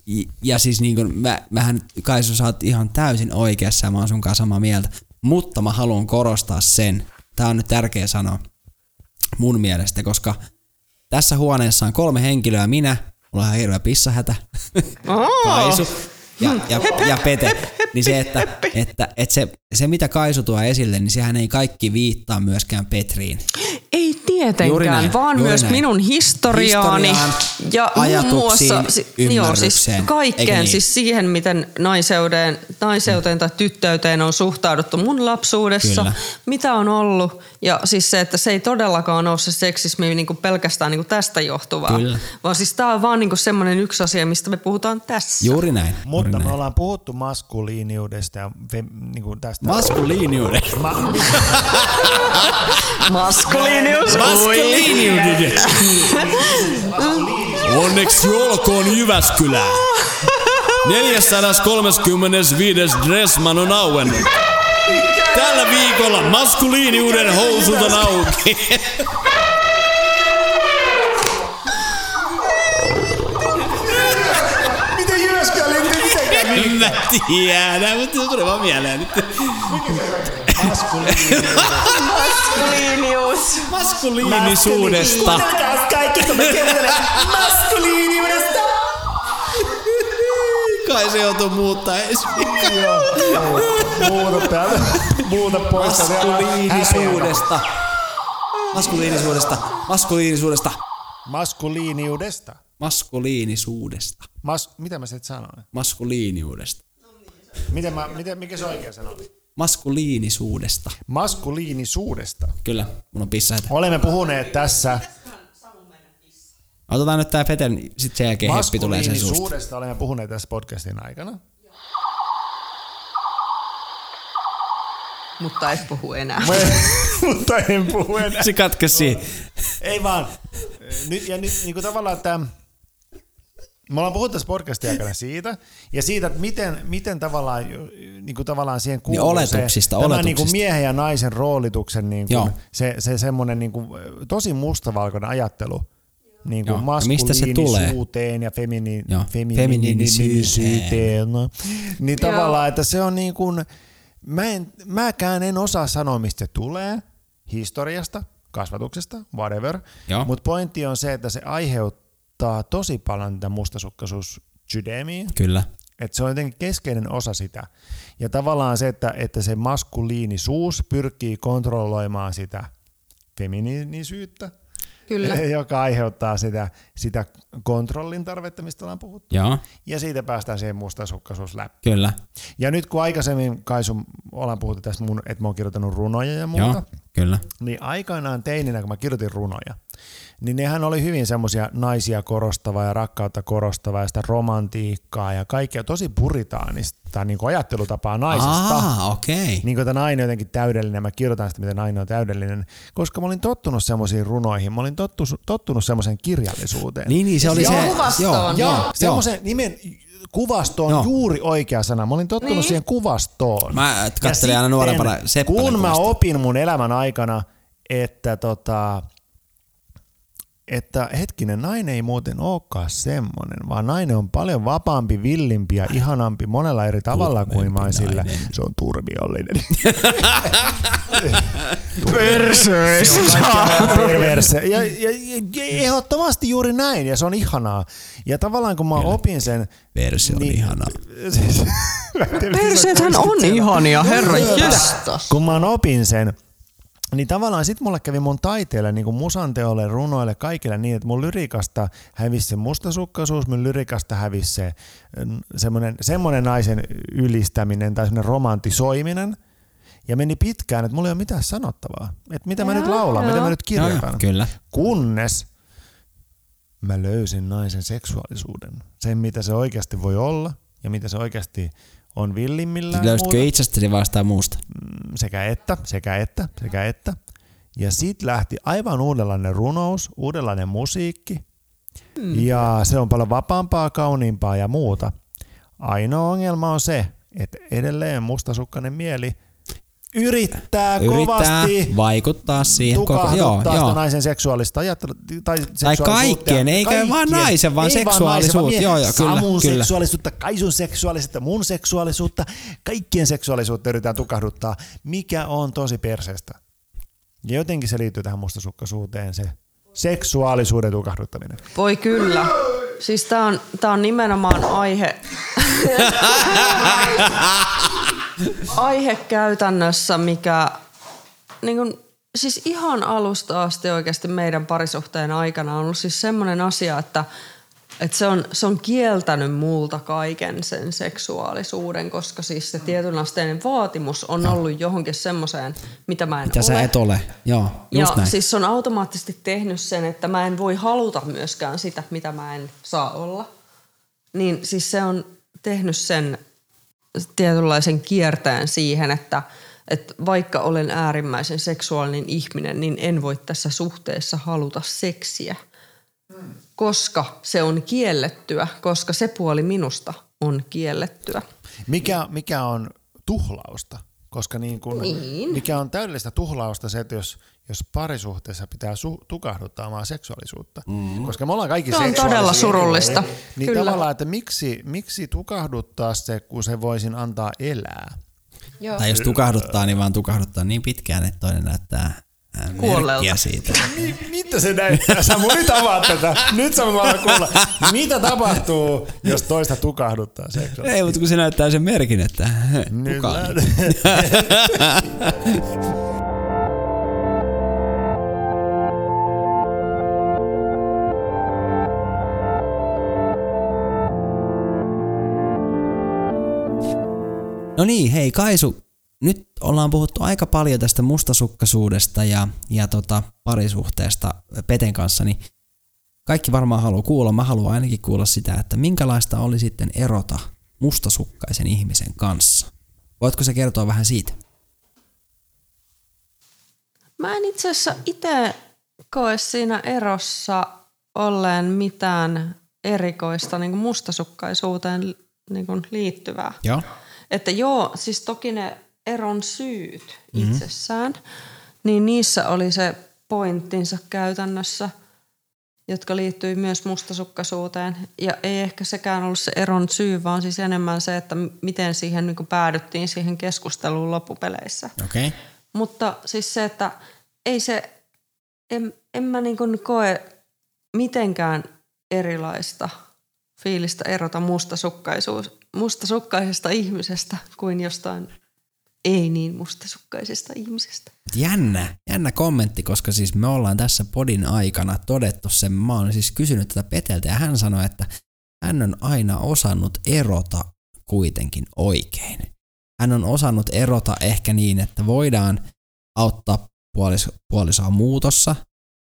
Ja, ja siis niin kuin mä, mähän, Kaisu, sä oot ihan täysin oikeassa ja mä oon sun kanssa samaa mieltä. Mutta mä haluan korostaa sen, tää on nyt tärkeä sanoa mun mielestä, koska tässä huoneessa on kolme henkilöä, minä, mulla on ihan hirveä pissahätä, Kaisu ja, ja, ja Pete. Niin se, että, että, että se, se, mitä Kaisu tuo esille, niin sehän ei kaikki viittaa myöskään Petriin. Ei tietenkään, vaan juuri myös näin. minun historiaani Historiaan, ja muun muassa joo, siis kaikkeen, niin? siis siihen, miten naiseuteen, naiseuteen tai tyttöyteen on suhtauduttu mun lapsuudessa, Kyllä. mitä on ollut. Ja siis se, että se ei todellakaan ole se seksismi niinku pelkästään niinku tästä johtuvaa, Kyllä. vaan siis tämä on vaan niinku semmoinen yksi asia, mistä me puhutaan tässä. Juuri näin. juuri Mutta me näin. ollaan puhuttu maskuliiniudesta ja niin kuin tästä. Maskuliiniuden. Ma- *laughs* Maskuliinius. Maskuliiniuden. Onneksi olkoon Jyväskylä. 435. Dressman on auennut. Tällä viikolla maskuliiniuden housut on auki. Miten Jyväskylä liittyy mitenkään? En mä tiedä, mutta se tuli vaan mieleen nyt. *laughs* Maskuliinius. Maskuliinisuudesta. Kaikki, kun keskustelemme maskuliiniudesta. Kai se joutuu muuttaa ensi Muuta täällä. Muuta pois. Maskuliinisuudesta. Maskuliinisuudesta. Maskuliinisuudesta. Maskuliiniudesta. Maskuliinisuudesta. Mas, mitä mä sitten sanoin? Maskuliiniudesta. Miten mä, miten, mikä se oikea sana oli? Maskuliinisuudesta. Maskuliinisuudesta. Kyllä, mun on pissa heti. Olemme puhuneet tässä Otetaan nyt tää Feten, sit sen jälkeen heppi tulee sen suusta. maskuliinisuudesta. Olemme puhuneet tässä podcastin aikana. Mutta et puhu enää. *laughs* Mutta en puhu enää. Se katkesi siihen. Ei vaan. Nyt, ja nyt niin kuin tavallaan, että me ollaan puhuttu tässä podcastin aikana siitä, ja siitä, että miten, miten tavallaan, niin kuin tavallaan siihen kuuluu Niin oletuksista, se, tämä oletuksista. niin kuin miehen ja naisen roolituksen niin Joo. kuin, se, se semmoinen niin kuin, tosi mustavalkoinen ajattelu. Niin Joo, kuin maskuliinisuuteen ja femini, Joo, feminiinisyyteen. Niin tavallaan, että se on niin kuin, mä en, mäkään en osaa sanoa, mistä se tulee historiasta, kasvatuksesta, whatever. Joo. Mutta pointti on se, että se aiheuttaa tosi paljon tätä mustasukkaisuussydämiä. Kyllä. Että se on jotenkin keskeinen osa sitä. Ja tavallaan se, että, että se maskuliinisuus pyrkii kontrolloimaan sitä feminiinisyyttä, Kyllä. *laughs* joka aiheuttaa sitä, sitä kontrollin tarvetta, mistä ollaan puhuttu. Joo, Ja siitä päästään siihen mustasukkaisuus läpi. kyllä. Ja nyt kun aikaisemmin, Kaisu, ollaan puhuttu tästä, mun, että mä oon kirjoittanut runoja ja muuta, Joo, kyllä. niin aikanaan teininä, kun mä kirjoitin runoja, niin nehän oli hyvin semmoisia naisia korostavaa ja rakkautta korostavaa ja sitä romantiikkaa ja kaikkea tosi puritaanista niin kuin ajattelutapaa naisesta. Aa, okei. Okay. Niin kuin, että nainen jotenkin täydellinen, mä kirjoitan sitä, miten nainen on täydellinen, koska mä olin tottunut semmoisiin runoihin, mä olin tottu, tottunut semmoiseen kirjallisuuteen. Niin, niin se oli Joo, se. kuvastoon. Joo, Joo, joo, semmoisen nimen kuvasto on Joo. juuri oikea sana. Mä olin tottunut Niin. siihen kuvastoon. Mä katselin aina nuorempana Kun mä kuvastoa. opin mun elämän aikana, että tota, että hetkinen, nainen ei muuten olekaan semmonen, vaan nainen on paljon vapaampi, villimpi ja ihanampi monella eri tavalla kuin vain sillä. Se on turmiollinen. *laughs* Perseys. *laughs* Perverse. Ja, ja, ja, ja ehdottomasti juuri näin, ja se on ihanaa. Ja tavallaan kun mä opin sen... Versio on Niin. ihana. Siis, *laughs* Perseethän on ihania, herra jestas. kun mä opin sen, niin tavallaan sit mulle kävi mun taiteelle, niin kuin musanteolle, runoille, kaikille niin, että mun lyrikasta hävisi se mustasukkaisuus, mun lyrikasta hävisi se mm, semmonen, semmonen naisen ylistäminen tai semmonen romantisoiminen. Ja meni pitkään, että mulla ei ole mitään sanottavaa. Että mitä mä nyt laulan, mitä mä nyt Joo, joo, kirjoitan. kyllä. Kunnes mä löysin naisen seksuaalisuuden. Sen, mitä se oikeasti voi olla ja mitä se oikeasti on villimmillään. Löysitkö muuta. itsestäsi vastaan muusta? Mm, sekä että, sekä että, sekä että. Ja sit lähti aivan uudenlainen runous, uudenlainen musiikki. Mm. Ja se on paljon vapaampaa, kauniimpaa ja muuta. Ainoa ongelma on se, että edelleen mustasukkainen mieli yrittää, Yrittää kovasti vaikuttaa siihen koko... Joo, joo. naisen seksuaalista ajattelua. Tai, Tai kaikkien, eikä vaan naisen, vaan Ei seksuaalisuutta. naisen, Joo, joo, kyllä, Samun kyllä. seksuaalisuutta, Kaisun seksuaalisuutta, mun seksuaalisuutta, kaikkien seksuaalisuutta yritetään tukahduttaa, mikä on tosi perseestä. Ja jotenkin se liittyy tähän mustasukkaisuuteen, se seksuaalisuuden tukahduttaminen. Voi kyllä. Siis tää on, tää on nimenomaan aihe, *laughs* aihe käytännössä, mikä niin kun, siis ihan alusta asti oikeasti meidän parisuhteen aikana on ollut siis semmoinen asia, että, että se, on, se on kieltänyt multa kaiken sen seksuaalisuuden, koska siis se tietynasteinen vaatimus on ollut johonkin semmoiseen, mitä mä en Mitä ole. sä et ole. Joo, just ja näin. siis se on automaattisesti tehnyt sen, että mä en voi haluta myöskään sitä, mitä mä en saa olla. Niin siis se on tehnyt sen tietynlaisen kierteen siihen, että, että vaikka olen äärimmäisen seksuaalinen ihminen, niin en voi tässä suhteessa haluta seksiä. Koska se on kiellettyä, koska se puoli minusta on kiellettyä. Mikä, mikä on tuhlausta? Koska niin kun, Niin. mikä on täydellistä tuhlausta se, että jos, jos parisuhteessa pitää su- tukahduttaa omaa seksuaalisuutta. Mm. Koska me ollaan kaikki Se on todella surullista. anyway, Niin Kyllä. tavallaan, että miksi, miksi tukahduttaa se, kun se voisin antaa elää? Joo. Tai jos tukahduttaa, niin vaan tukahduttaa niin pitkään, että toinen näyttää ää, Kuolleelta. siitä. Mi- *laughs* mitä se näyttää? Sä mun nyt avaat tätä. Nyt sä vaan kuulla. Mitä tapahtuu, jos toista tukahduttaa seksuaalisesti? Ei, mutta kun se näyttää sen merkin, että Nyt *laughs* No niin, hei Kaisu, nyt ollaan puhuttu aika paljon tästä mustasukkaisuudesta ja, ja tota, parisuhteesta Peten kanssa, niin kaikki varmaan haluaa kuulla, mä haluan ainakin kuulla sitä, että minkälaista oli sitten erota mustasukkaisen ihmisen kanssa. Voitko se kertoa vähän siitä? Mä en itse asiassa itse koe siinä erossa olleen mitään erikoista niin mustasukkaisuuteen niin liittyvää. Joo. Että joo, siis toki ne eron syyt mm-hmm. itsessään, niin niissä oli se pointtinsa käytännössä, jotka liittyi myös mustasukkaisuuteen. Ja ei ehkä sekään ollut se eron syy, vaan siis enemmän se, että miten siihen niin kuin päädyttiin siihen keskusteluun loppupeleissä. Okay. Mutta siis se, että ei se, en, en mä niin kuin koe mitenkään erilaista fiilistä erota mustasukkaisuus, mustasukkaisesta ihmisestä kuin jostain ei niin mustasukkaisesta ihmisestä. Jännä, jännä kommentti, koska siis me ollaan tässä podin aikana todettu sen, mä oon siis kysynyt tätä Peteltä ja hän sanoi, että hän on aina osannut erota kuitenkin oikein. Hän on osannut erota ehkä niin, että voidaan auttaa puolis- puolisoa muutossa,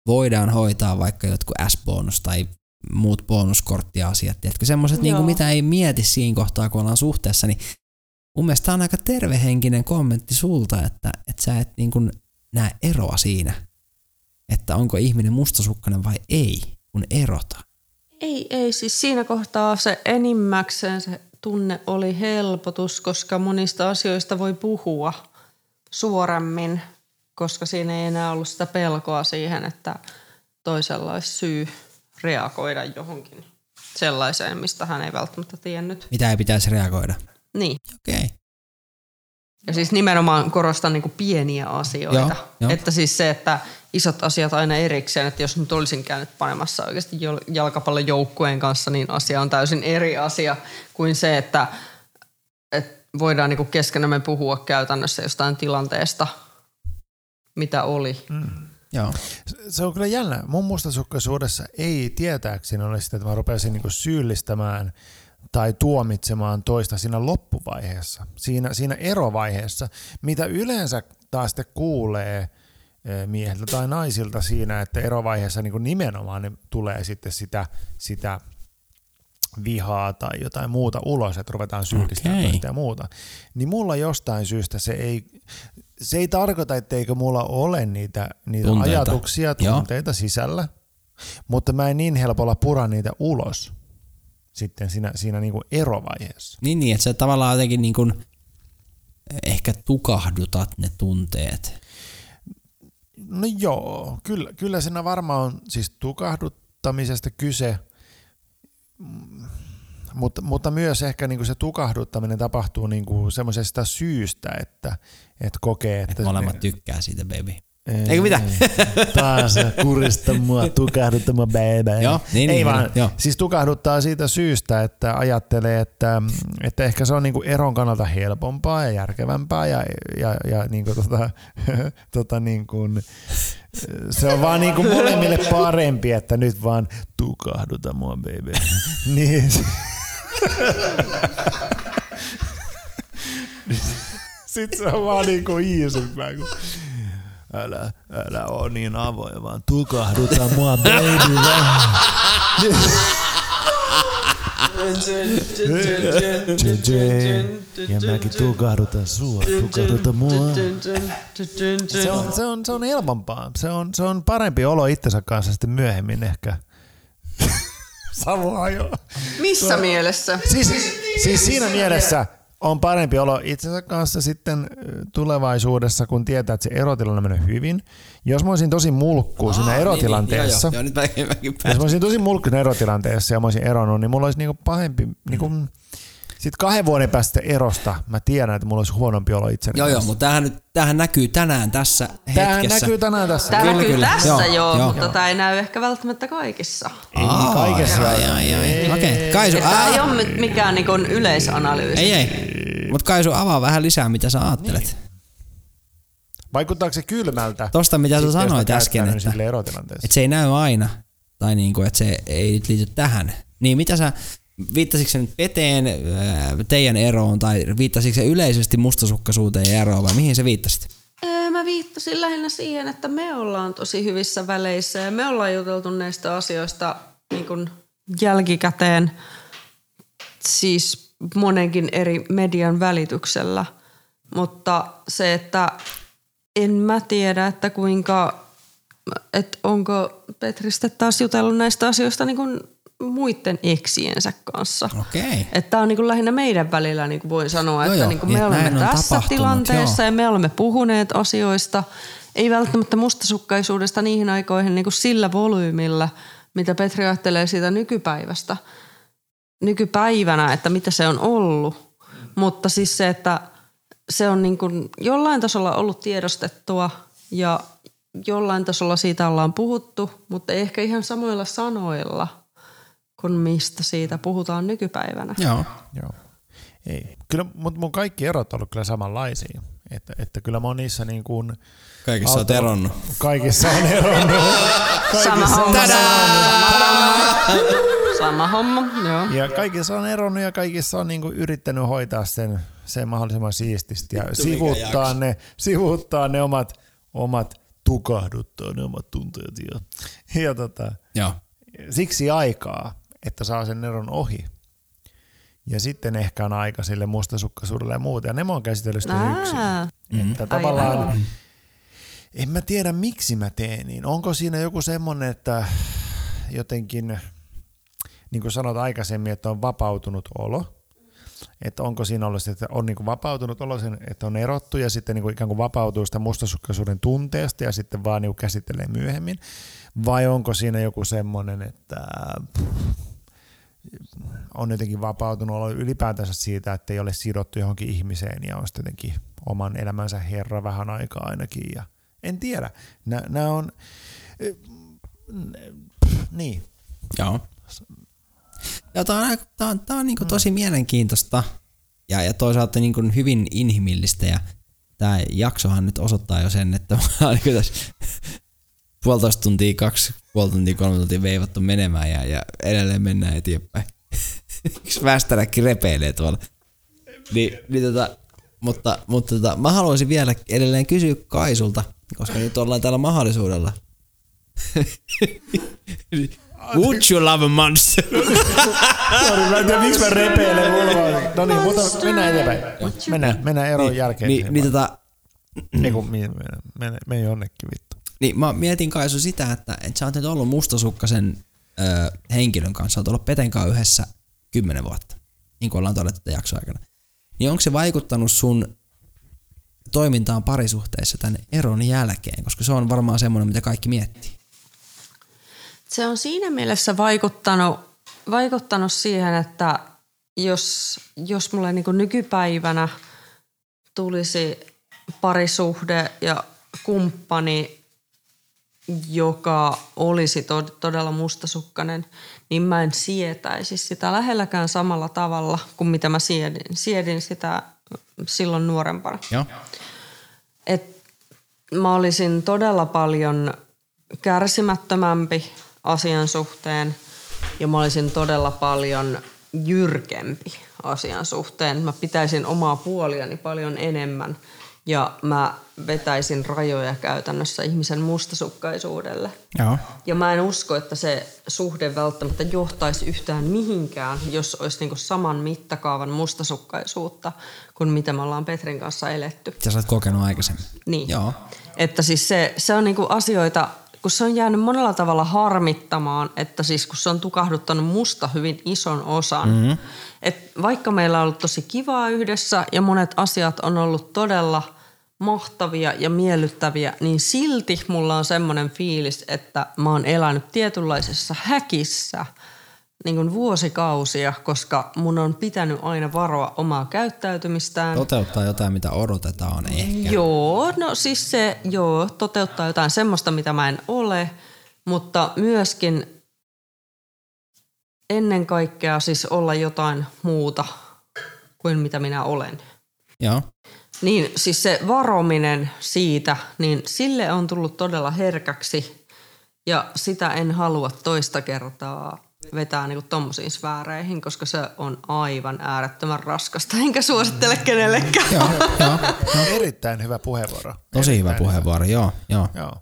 voidaan hoitaa vaikka jotkut S-bonus tai muut bonuskorttiasiat, tiedätkö, semmoiset, niin mitä ei mieti siinä kohtaa, kun ollaan suhteessa, niin mun mielestä tää on aika tervehenkinen kommentti sulta, että, että sä et niin kuin näe eroa siinä, että onko ihminen mustasukkainen vai ei, kun erota. Ei, ei, siis siinä kohtaa se enimmäkseen se tunne oli helpotus, koska monista asioista voi puhua suoremmin, koska siinä ei enää ollut sitä pelkoa siihen, että toisella olisi syy reagoida johonkin sellaiseen, mistä hän ei välttämättä tiennyt. Mitä ei pitäisi reagoida? Niin. Okei. Okay. Ja siis nimenomaan korostan niin pieniä asioita. Joo, joo. Että siis se, että isot asiat aina erikseen, että jos nyt olisin käynyt panemassa oikeasti jalkapallojoukkueen kanssa, niin asia on täysin eri asia kuin se, että, että voidaan niin keskenämme puhua käytännössä jostain tilanteesta, mitä oli. Joo. Se on kyllä jännä. Mun mustasukkaisuudessa ei tietääkseni ole sitä, että mä rupeaisin niinku syyllistämään tai tuomitsemaan toista siinä loppuvaiheessa, siinä, siinä erovaiheessa, mitä yleensä taas sitten kuulee eh, mieheltä tai naisilta siinä, että erovaiheessa niin kuin nimenomaan ne tulee sitten sitä, sitä vihaa tai jotain muuta ulos, että ruvetaan syyllistämään toista ja muuta. Niin mulla jostain syystä se ei, se ei tarkoita, etteikö mulla ole niitä, niitä Tunteita. ajatuksia, Joo. tunteita sisällä, mutta mä en niin helpolla pura niitä ulos sitten siinä, siinä niin kuin erovaiheessa. Niin, niin, että sä tavallaan jotenkin niin kuin ehkä tukahdutat ne tunteet. No joo, kyllä, kyllä siinä varmaan on siis tukahduttamisesta kyse, Mm, mutta, mutta myös ehkä niin kuin se tukahduttaminen tapahtuu niin kuin semmoisesta syystä, että, että kokee, että Että molemmat tykkää siitä, baby. Eikö mitä? Taas kurista mua, tukahdutta mua baby. Joo, niin, Ei niin, vaan, niin, siis tukahduttaa siitä syystä, että ajattelee, että, että ehkä se on niinku eron kannalta helpompaa ja järkevämpää ja, ja, ja niinku tota, *laughs* tota niinku, se on vaan niinku molemmille parempi, että nyt vaan tukahduta mua baby. *laughs* niin. Sitten se on vaan niinku easympää, kun älä, älä oo niin avoin, vaan tukahduta mua baby. Ja mäkin tukahdutan sua, tukahduta mua. Se on, se on, se on helpompaa. Se on, se on parempi olo itsensä kanssa sitten myöhemmin ehkä. Savua jo. Missä mielessä? Siis, siis siinä mielessä on parempi olo itsensä kanssa sitten tulevaisuudessa, kun tietää, että se erotilanne menee hyvin. Jos mä olisin tosi mulkku siinä erotilanteessa, Niin, niin, joo, joo, joo, nyt mäkin, *laughs* mäkin jos mä olisin tosi mulkku siinä erotilanteessa ja mä olisin eronnut, niin mulla olisi niinku pahempi, niinku, sitten kahden vuoden päästä erosta mä tiedän, että mulla olisi huonompi olo itseni Joo, joo, mutta tämähän, nyt, tämähän näkyy tänään tässä Tämähän hetkessä. näkyy tänään tässä. Tämä Kyllä, näkyy kyllä. tässä Joo, joo, joo joo. mutta tämä ei näy ehkä välttämättä kaikissa. Ei Aa, kaikessa. Ai, ai, ai. Okei, Kaisu, Tämä ei ole mikään niin yleisanalyysi. ei, ei. Mutta Kaisu, avaa vähän lisää, mitä sä ajattelet. Vaikuttaako se kylmältä? Tosta, mitä sä sanoit äsken, että, että se ei näy aina. Tai niinku, että se ei nyt liity tähän. Niin mitä sä, viittasitko se nyt veteen, ää, teidän eroon, tai viittasitko se yleisesti mustasukkaisuuteen ja eroon, vai mihin se viittasit? Ee, Mä viittasin lähinnä siihen, että me ollaan tosi hyvissä väleissä ja me ollaan juteltu näistä asioista niin kuin jälkikäteen siis monenkin eri median välityksellä. Mutta se, että en mä tiedä, että kuinka, että onko Petristä taas jutellut näistä asioista niin kuin muiden eksiensä kanssa. Okei. Että tämä on niin kuin lähinnä meidän välillä, niin kuin voin sanoa, Joo, että joo, niin kuin niin, me olemme tässä tilanteessa joo. ja me olemme puhuneet asioista. Ei välttämättä mustasukkaisuudesta niihin aikoihin niin kuin sillä volyymilla, mitä Petri ajattelee siitä nykypäivästä. Nykypäivänä, että mitä se on ollut. Mutta siis se, että se on niin kuin jollain tasolla ollut tiedostettua ja jollain tasolla siitä ollaan puhuttu, mutta ei ehkä ihan samoilla sanoilla kuin mistä siitä puhutaan nykypäivänä. Joo. Joo. Ei. Kyllä, mutta mun kaikki erot on ollut kyllä samanlaisia. Että, että kyllä mä oon niissä niin kuin... Kaikissa oot eronnut. Kaikissa on eronnut. Sama Kaikissa on homma. Sama homma, joo. Ja kaikissa on eronnut ja kaikissa on niinku yrittänyt hoitaa sen, sen mahdollisimman siististi ja sivuttaa ne, sivuttaa ne omat, omat tukahduttaa ne omat tunteet. Ja, ja tota, Joo. siksi aikaa, että saa sen eron ohi. Ja sitten ehkä on aika sille mustasukkaisuudelle ja muuta. Ja ne mä oon käsitellyt sitten yksin. Ää, Että tavallaan, en mä tiedä miksi mä teen niin. Onko siinä joku semmonen, että jotenkin, niin kuin sanot aikaisemmin, että on vapautunut olo. Että onko siinä ollut, se, että on niin kuin vapautunut olo, sen, että on erottu ja sitten niin kuin ikään kuin vapautuu sitä mustasukkaisuuden tunteesta ja sitten vaan niin kuin käsittelee myöhemmin. Vai onko siinä joku semmoinen, että on jotenkin vapautunut olo ylipäätänsä siitä, että ei ole sidottu johonkin ihmiseen ja on jotenkin oman elämänsä herra vähän aikaa ainakin. Ja en tiedä. Nämä on, eh, niin, Joo. Ja tää on, aika- tää on, tää on niinku tosi mielenkiintoista ja, ja toisaalta niinku hyvin inhimillistä ja tämä jaksohan nyt osoittaa jo sen, että *laughs* mä niinku tässä puolitoista tuntia, kaksi, puoli tuntia, kolme tuntia veivattu menemään ja, ja edelleen mennään eteenpäin. *laughs* Yksi västäräkki repeilee tuolla. Niin, niin tota, mutta mutta tota, mä haluaisin vielä edelleen kysyä Kaisulta, koska nyt ollaan täällä mahdollisuudella. *laughs* Would you love a monster? *laughs* Sorry, mä en tiedä, miksi mä repeilen mulla. No niin, mutta mennään eteenpäin. Mennään, mennään eron jälkeen. Niin, niin, tota, Ei kun, mennään, mennään, mennään jonnekin vittu. Niin mä mietin Kaisu sitä, että, että sä oot nyt ollut mustasukkasen ö, henkilön kanssa, oot ollut Peten kanssa yhdessä kymmenen vuotta, niin kuin ollaan todettu jakson aikana. Niin onko se vaikuttanut sun toimintaan parisuhteessa tämän eron jälkeen? Koska se on varmaan semmoinen, mitä kaikki miettii. Se on siinä mielessä vaikuttanut, vaikuttanut siihen, että jos, jos mulle niin nykypäivänä tulisi parisuhde ja kumppani, joka olisi to- todella mustasukkainen, niin mä en sietäisi sitä lähelläkään samalla tavalla kuin mitä mä siedin, siedin sitä silloin nuorempana. Joo. Et mä olisin todella paljon kärsimättömämpi asian suhteen ja mä olisin todella paljon jyrkempi asian suhteen. Mä pitäisin omaa puoliani paljon enemmän ja mä vetäisin rajoja käytännössä ihmisen mustasukkaisuudelle. Joo. Ja mä en usko, että se suhde välttämättä johtaisi yhtään mihinkään, jos olisi niinku saman mittakaavan mustasukkaisuutta kuin mitä me ollaan Petrin kanssa eletty. Sä oot kokenut aikaisemmin. Niin. Joo. Että siis se, se on niinku asioita, kun se on jäänyt monella tavalla harmittamaan, että siis kun se on tukahduttanut musta hyvin ison osan. Mm-hmm. Et vaikka meillä on ollut tosi kivaa yhdessä ja monet asiat on ollut todella mahtavia ja miellyttäviä, niin silti mulla on semmoinen fiilis, että mä oon elänyt tietynlaisessa häkissä niin kuin vuosikausia, koska mun on pitänyt aina varoa omaa käyttäytymistään. Toteuttaa jotain, mitä odotetaan ehkä. Joo, no siis se joo, toteuttaa jotain semmoista, mitä mä en ole, mutta myöskin ennen kaikkea siis olla jotain muuta kuin mitä minä olen. Joo. Niin siis se varominen siitä, niin sille on tullut todella herkäksi ja sitä en halua toista kertaa vetää niinku tommosiin sfääreihin, koska se on aivan äärettömän raskasta, enkä suosittele kenellekään. Joo, joo. Erittäin hyvä puheenvuoro. Tosi hyvä Erittäin puheenvuoro, joo, joo. Joo.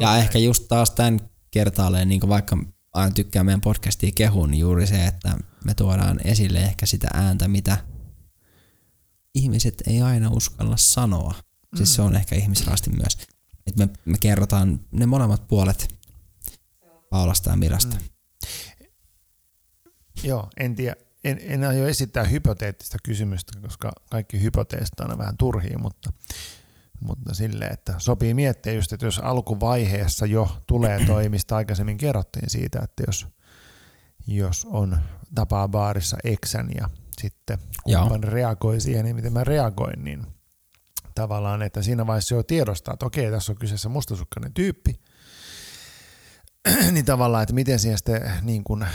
Ja ehkä just taas tämän kertaalleen, niin vaikka aina tykkää meidän podcastia kehun, niin juuri se, että me tuodaan esille ehkä sitä ääntä, mitä ihmiset ei aina uskalla sanoa. Siis se on ehkä ihmisrasti myös. Että me, me kerrotaan ne molemmat puolet Paulasta ja Mirasta. Mm. Joo, en tiedä. En, en aio esittää hypoteettista kysymystä, koska kaikki hypoteesit on vähän turhia, mutta, mutta silleen, että sopii miettiä just, että jos alkuvaiheessa jo tulee *clears throat* toi, mistä aikaisemmin kerrottiin siitä, että jos, jos on tapaa baarissa eksän ja sitten kumppani reagoi siihen, niin miten mä reagoin, niin tavallaan, että siinä vaiheessa jo tiedostaa, että okei, tässä on kyseessä mustasukkainen tyyppi, *clears throat* niin tavallaan, että miten siihen sitten niin kuin,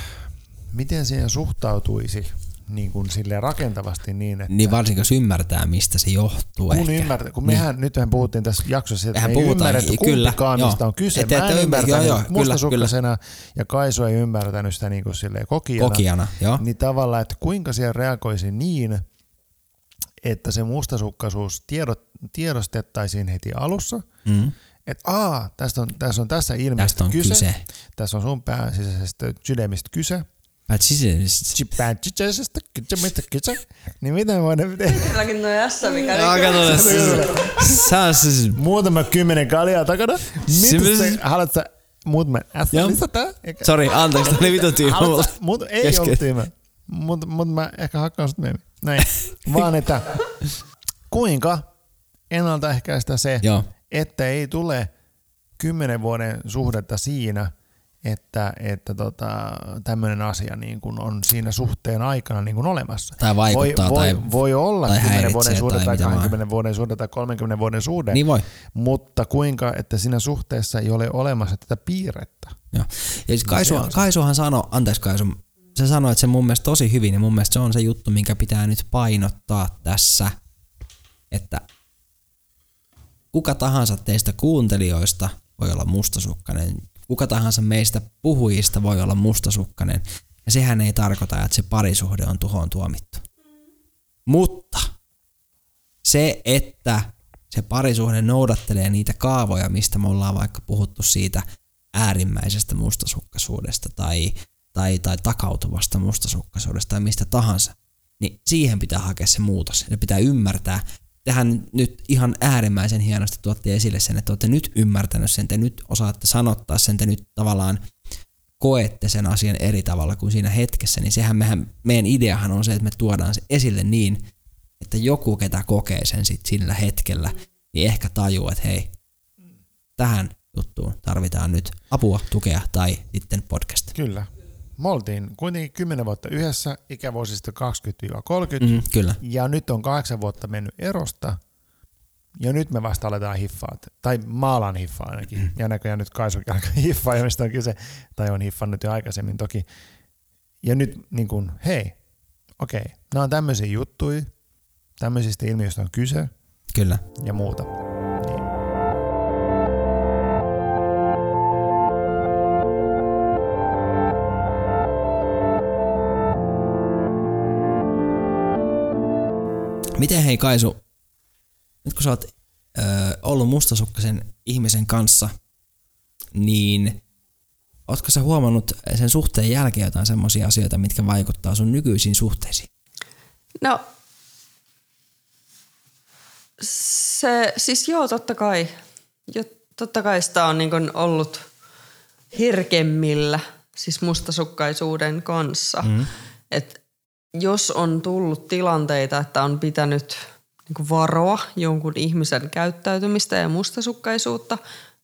miten siihen suhtautuisi niin kuin silleen rakentavasti niin, että Niin varsinkin jos ymmärtää, mistä se johtuu kun, ehkä. ymmärtää, kun mehän, nythän puhuttiin tässä jaksossa, että Mehän me ei ymmärretty kyllä, kumpikaan, joo. mistä on kyse. Että- Mä en ymmärtänyt joo, joo, kyllä, ja Kaisu ei ymmärtänyt sitä niin kuin silleen kokijana. Kokijana, joo. Niin tavallaan, että kuinka siellä reagoisi niin, että se mustasukkaisuus tiedot, tiedostettaisiin heti alussa, Mm. että aa, tästä on, tässä on tässä on kyse, kyse. tässä on sun pääsisäisestä sydämistä kyse, Mä siis, pääsisäisestä kyse, kyse, niin mitä voidaan tehdä? Silläkin tuo ässä, mikä Joo, kato, sä on siis, Muutama kymmenen kaljaa takana. Mitä Se- sä, haluatko sä muutama ässä lisätä? Sori, anteeksi, tää oli vitun tyhmä multa. Mut ei ollut tyhmä. Mutta mut mä ehkä hakkaan sut myöhemmin. Näin. Vaan että kuinka ennaltaehkäistä se, että ei tule kymmenen vuoden suhdetta siinä, että, että tota, tämmöinen asia niin kun on siinä suhteen aikana niin kun olemassa. Tai vaikuttaa voi, tai- voi, voi olla tai 10 vuoden suhde tai tai mitä vaan. 20 vuoden suhde tai 30 vuoden suhde, Niin voi. mutta kuinka, että siinä suhteessa ei ole olemassa tätä piirrettä. Joo. Ja siis Kaisu, Kaisuhan sanoi, anteeksi Kaisu, se sanoi, että se mun mielestä tosi hyvin ja mun mielestä se on se juttu, minkä pitää nyt painottaa tässä, että kuka tahansa teistä kuuntelijoista voi olla mustasukkainen, kuka tahansa meistä puhujista voi olla mustasukkainen ja sehän ei tarkoita, että se parisuhde on tuhoon tuomittu. Mutta se, että se parisuhde noudattelee niitä kaavoja, mistä me ollaan vaikka puhuttu siitä äärimmäisestä mustasukkaisuudesta tai, tai, tai takautuvasta mustasukkaisuudesta tai mistä tahansa, niin siihen pitää hakea se muutos. Ja pitää ymmärtää, tehän nyt ihan äärimmäisen hienosti tuotte esille sen, että olette nyt ymmärtänyt sen, te nyt osaatte sanottaa sen, te nyt tavallaan koette sen asian eri tavalla kuin siinä hetkessä, niin sehän mehän, meidän ideahan on se, että me tuodaan se esille niin, että joku, ketä kokee sen sit sillä hetkellä, niin ehkä tajuu, että hei, tähän juttuun tarvitaan nyt apua, tukea tai sitten podcast. Kyllä. Me oltiin kuitenkin 10 vuotta yhdessä, ikävuosista 20-30, mm. Mm, kyllä. ja nyt on kahdeksan vuotta mennyt erosta, Ja nyt me vasta aletaan hiffaa. Tai maalan hiffaa ainakin. Ja näköjään nyt Kaisukin *laughs* alkaa hiffaa, mistä on kyse. Tai on hiffannut jo aikaisemmin toki. Ja nyt niin kuin, hei, okei, okay, nämä on tämmöisiä juttuja, tämmöisistä ilmiöistä on kyse Kyllä. ja muuta. Miten hei Kaisu, nyt kun sä oot ö, ollut mustasukkaisen ihmisen kanssa, niin ootko sä huomannut sen suhteen jälkeen jotain semmoisia asioita, mitkä vaikuttaa sun nykyisiin suhteisiin? No, se, siis joo, totta kai. Jo, totta kai sitä on niin ollut herkemmillä, siis mustasukkaisuuden kanssa. Mm. Et jos on tullut tilanteita, että on pitänyt niin varoa jonkun ihmisen käyttäytymistä ja mustasukkaisuutta,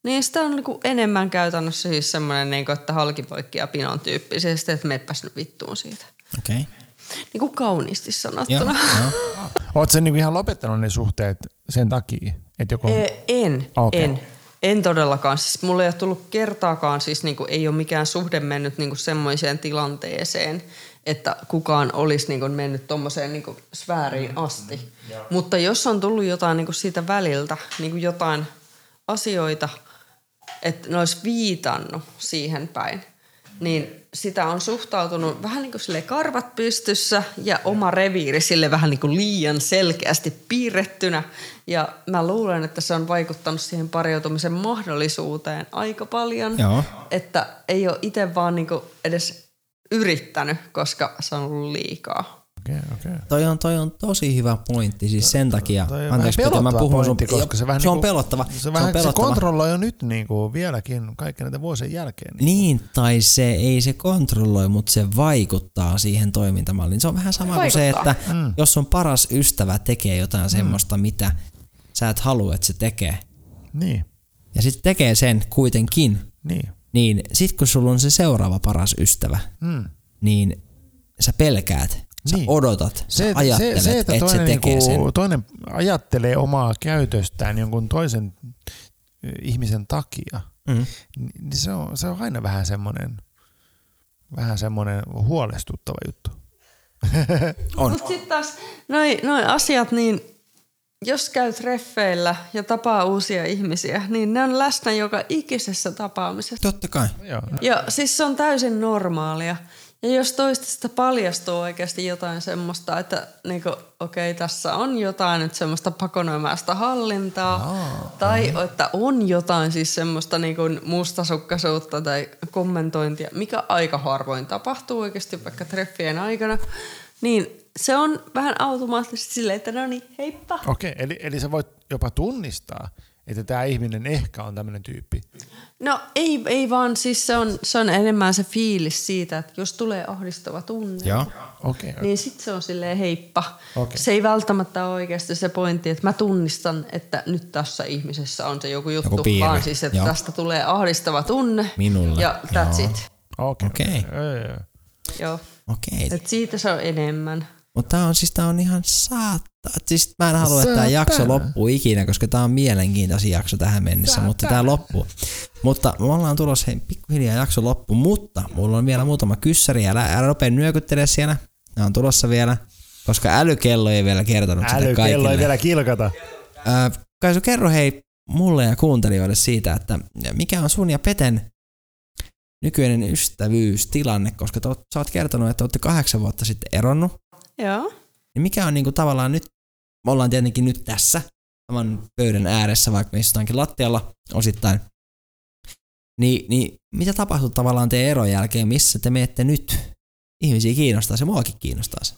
niin sitä on niin enemmän käytännössä siis semmoinen, niin että halkipoikki ja pinon tyyppisesti, että meppäs nyt vittuun siitä. Okei. Okay. Niin kuin kauniisti sanottuna. Oletko *laughs* sen niin ihan lopettanut ne suhteet sen takia? Että joku... E, en, okay. en. En todellakaan. Siis mulle ei ole tullut kertaakaan, siis niin kuin ei ole mikään suhde mennyt niin kuin semmoiseen tilanteeseen, että kukaan olisi niin kuin mennyt tuommoiseen niin sfääriin asti. Mm, Mutta jos on tullut jotain niin kuin siitä väliltä, niin kuin jotain asioita, että ne olisi viitannut siihen päin, niin sitä on suhtautunut vähän niin kuin sille karvat pystyssä ja oma reviiri sille vähän niin kuin liian selkeästi piirrettynä. Ja mä luulen, että se on vaikuttanut siihen pariutumisen mahdollisuuteen aika paljon. Joo. Että ei ole itse vaan niin kuin edes yrittänyt, koska se on ollut liikaa. Okay, okay. Toi, on, toi on tosi hyvä pointti, siis sen takia. Toi on anteeksi, vähän mä puhun pointti, sun, koska se, vähän se on niinku, pelottava. Se, se, vähän, on pelottava. se kontrolloi jo nyt niin kuin vieläkin kaikkien näiden vuosien jälkeen. Niin. niin, tai se ei se kontrolloi, mutta se vaikuttaa siihen toimintamalliin. Se on vähän sama kuin se, että mm. jos sun paras ystävä tekee jotain mm. semmoista, mitä sä et halua, että se tekee. Niin. Ja sitten tekee sen kuitenkin. Niin. Niin sit kun sulla on se seuraava paras ystävä, mm. niin sä pelkäät, Sä niin. odotat, sä se, ajattelet, se, se, että, että toinen, se tekee niinku, sen. toinen ajattelee omaa käytöstään jonkun toisen ihmisen takia, mm. niin se on, se on aina vähän semmoinen vähän semmoinen huolestuttava juttu. *laughs* on. Mutta sitten taas noin noi asiat, niin jos käy treffeillä ja tapaa uusia ihmisiä, niin ne on läsnä joka ikisessä tapaamisessa. Totta kai. Joo. Ja siis se on täysin normaalia. Ja jos toista paljastuu oikeasti jotain semmoista, että niinku, okei, okay, tässä on jotain nyt semmoista pakonoimaista hallintaa, oh, tai mm. että on jotain siis semmoista niinku mustasukkaisuutta tai kommentointia, mikä aika harvoin tapahtuu oikeasti vaikka treffien aikana, niin se on vähän automaattisesti silleen, että no niin, heippa. Okei, okay, eli, eli sä voit jopa tunnistaa, että tämä ihminen ehkä on tämmöinen tyyppi? No ei, ei vaan, siis se on, se on enemmän se fiilis siitä, että jos tulee ahdistava tunne, Joo. Okay, okay. niin sitten se on silleen heippa. Okay. Se ei välttämättä ole oikeasti se pointti, että mä tunnistan, että nyt tässä ihmisessä on se joku juttu, joku vaan siis, että Joo. tästä tulee ahdistava tunne. Minulle. Ja that's Joo. it. Okei. Okay. Okay. Joo. Okei. Okay. Et siitä se on enemmän. Mutta tää on siis tää on ihan saattaa. Siis mä en halua, että tämä jakso loppuu ikinä, koska tää on mielenkiintoisin jakso tähän mennessä, Säätää. mutta tämä loppuu. Mutta me ollaan tulossa hei, pikkuhiljaa jakso loppu, mutta mulla on vielä muutama kyssäri ja älä rupea nyökyttelemään siellä. Nämä on tulossa vielä, koska älykello ei vielä kertonut älykello sitä kaikille. Älykello ei vielä kilkata. Äh, Kaisu, kerro hei mulle ja kuuntelijoille siitä, että mikä on sun ja Peten nykyinen ystävyystilanne, koska te, sä oot kertonut, että olette kahdeksan vuotta sitten eronnut. Joo. Niin mikä on niinku tavallaan nyt, me ollaan tietenkin nyt tässä saman pöydän ääressä, vaikka me istutaankin lattialla osittain. Niin, niin mitä tapahtuu tavallaan teidän eron jälkeen, missä te menette nyt? Ihmisiä kiinnostaa se, muakin kiinnostaa se.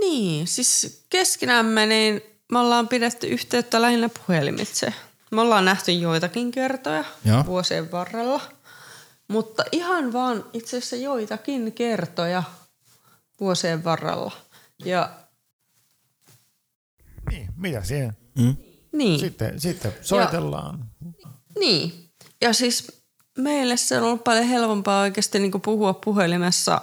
Niin, siis keskenämme niin me ollaan pidetty yhteyttä lähinnä puhelimitse. Me ollaan nähty joitakin kertoja Joo. vuosien varrella, mutta ihan vaan itse asiassa joitakin kertoja vuosien varrella. Ja niin, mitä siihen? Mm? Niin. Sitten, sitten soitellaan. Ja, niin. Ja siis meille se on ollut paljon helpompaa oikeasti niin kuin puhua puhelimessa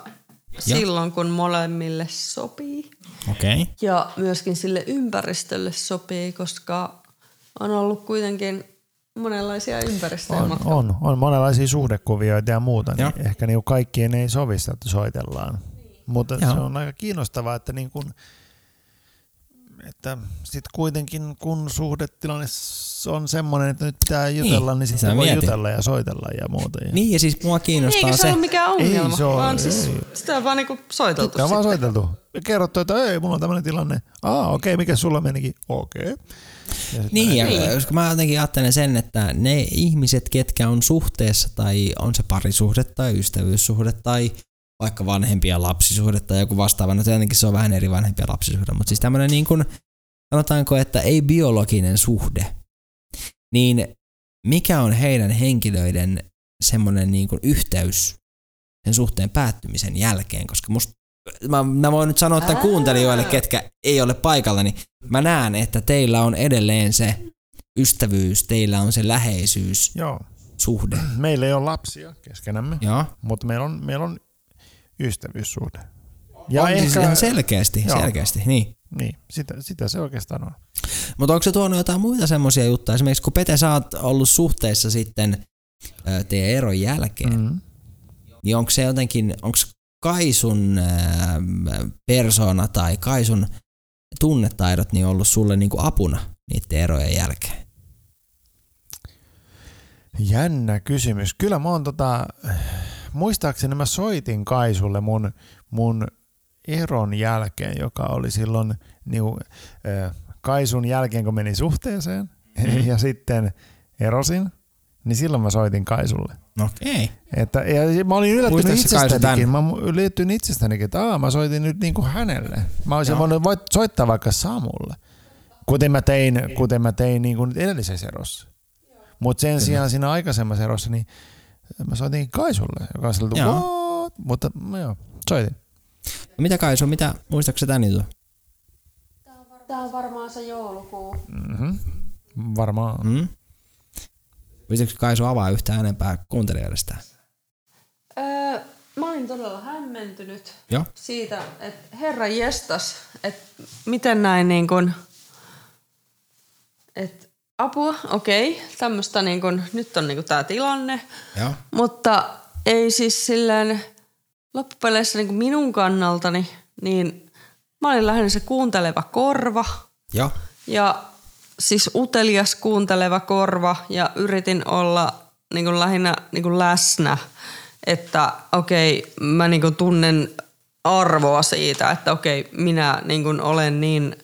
silloin, kun molemmille sopii. Okei. Okay. Ja myöskin sille ympäristölle sopii, koska on ollut kuitenkin monenlaisia ympäristöjä On, matkalla. on, on monenlaisia suhdekuvioita ja muuta, Joo. niin ehkä niin kaikkien ei sovi sitä, että soitellaan. Mutta Joo. se on aika kiinnostavaa, että, niin kuin, että sit kuitenkin kun suhdetilanne on semmoinen, että nyt pitää jutella, niin, niin sitä sitten voi mietin. jutella ja soitella ja muuta. Ja Niin ja siis mua kiinnostaa Eikä se, se. ole mikään ongelma, Ei se ole, vaan siis ei. sitä on vaan niinku soiteltu Sitten on vaan soiteltu. Ja kerrottu, että ei, mulla on tämmöinen tilanne. Aa, okei, mikä sulla menikin? Okei. Ja sit Niin, ja Niin. koska mä jotenkin ajattelen sen, että ne ihmiset, ketkä on suhteessa, tai on se parisuhde tai ystävyyssuhde tai vaikka vanhempia lapsisuhde tai joku vastaava, no tietenkin se on vähän eri vanhempia lapsisuhde, mutta siis tämmöinen niin kuin, sanotaanko, että ei biologinen suhde, niin mikä on heidän henkilöiden semmoinen niin kuin yhteys sen suhteen päättymisen jälkeen, koska musta Mä, mä voin nyt sanoa tämän Ää. kuuntelijoille, ketkä ei ole paikalla, niin mä näen, että teillä on edelleen se ystävyys, teillä on se läheisyys, Joo. suhde. Meillä ei ole lapsia keskenämme, Joo. mutta meillä on, meillä on ystävyyssuhde. Ja on ehkä, siis selkeästi, Joo. selkeästi, niin. niin, sitä, sitä se oikeastaan on. Mutta onko se tuonut jotain muita semmoisia juttuja? Esimerkiksi kun Pete, sä oot ollut suhteessa sitten teidän eron jälkeen, mm. Mm. niin onko se jotenkin, onko Kaisun äh, persona tai Kaisun tunnetaidot niin ollut sulle niinku apuna niiden erojen jälkeen? Jännä kysymys. Kyllä mä oon tota, muistaakseni mä soitin Kaisulle mun, mun eron jälkeen, joka oli silloin niinku, äh, Kaisun jälkeen, kun menin suhteeseen Mm. ja sitten erosin, niin silloin mä soitin Kaisulle. Okei. Että, ja mä olin yllättynyt itsestänikin. Mä yllätyin itsestänikin, että aa, mä soitin nyt niinku hänelle. Mä olisin Joo. voinut voit soittaa vaikka Samulle. Kuten mä tein, kuten mä tein niinku nyt edellisessä erossa. Mutta sen sijaan siinä aikaisemmassa erossa, niin mä soitin Kaisulle, joka on what? Mutta no joo, soitin. Mitä Kaisu, mitä, muistaakseni tän jutun? Tää on varmaan se joulukuu. Mm-hmm. Varmaan. Mm? Pystytkö Kaisu avaa yhtään enempää kuuntelijoille sitä? Öö, mä olin todella hämmentynyt Joo. siitä, että herra jestas, että miten näin niin kuin, että apua, okei, tämmöistä niin kuin, nyt on niin kuin tämä tilanne, Joo. mutta ei siis silleen loppupeleissä niin kuin minun kannaltani, niin mä olin lähinnä se kuunteleva korva Joo. ja siis utelias kuunteleva korva ja yritin olla niin kuin lähinnä niin kuin läsnä, että okei, mä niin kuin tunnen arvoa siitä, että okei, minä niin kuin olen niin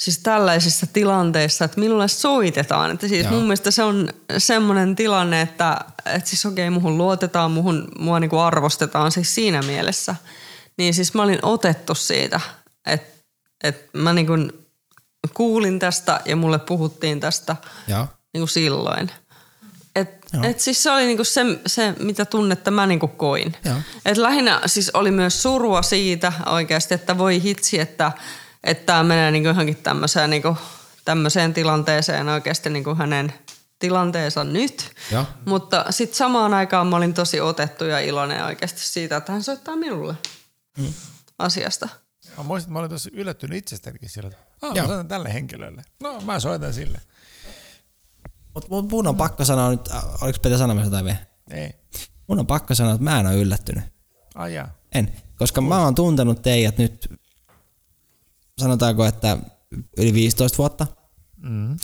siis tällaisissa tilanteissa, että minulle soitetaan. Että siis Joo. mun mielestä se on semmoinen tilanne, että, että siis okei, muhun luotetaan, muhun, mua niin kuin arvostetaan siis siinä mielessä. Niin siis mä olin otettu siitä, että, että mä niin kuin kuulin tästä ja mulle puhuttiin tästä Joo. niin kuin silloin. Et, Joo. et siis se oli niinku se, se, mitä tunnetta mä niinku koin. Joo. Et lähinnä siis oli myös surua siitä oikeasti, että voi hitsi, että että tämä menee niinku johonkin tämmöiseen, niinku, tämmöiseen tilanteeseen oikeasti niinku hänen tilanteensa nyt. Joo. Mutta sitten samaan aikaan mä olin tosi otettu ja iloinen oikeasti siitä, että hän soittaa minulle Mm. asiasta. Mä muistin, että mä olin tosi yllättynyt itsestänikin sillä, että ah, Joo. mä soitan tälle henkilölle. No, mä soitan sille. Mutta mut mun on pakko sanoa nyt, äh, oliko Pete sanomassa jotain vielä? Ei. Mun on pakko sanoa, että mä en ole yllättynyt. Ai jaa. En. Koska mä oon tuntenut teidät nyt, sanotaanko, että yli 15 vuotta. Mm.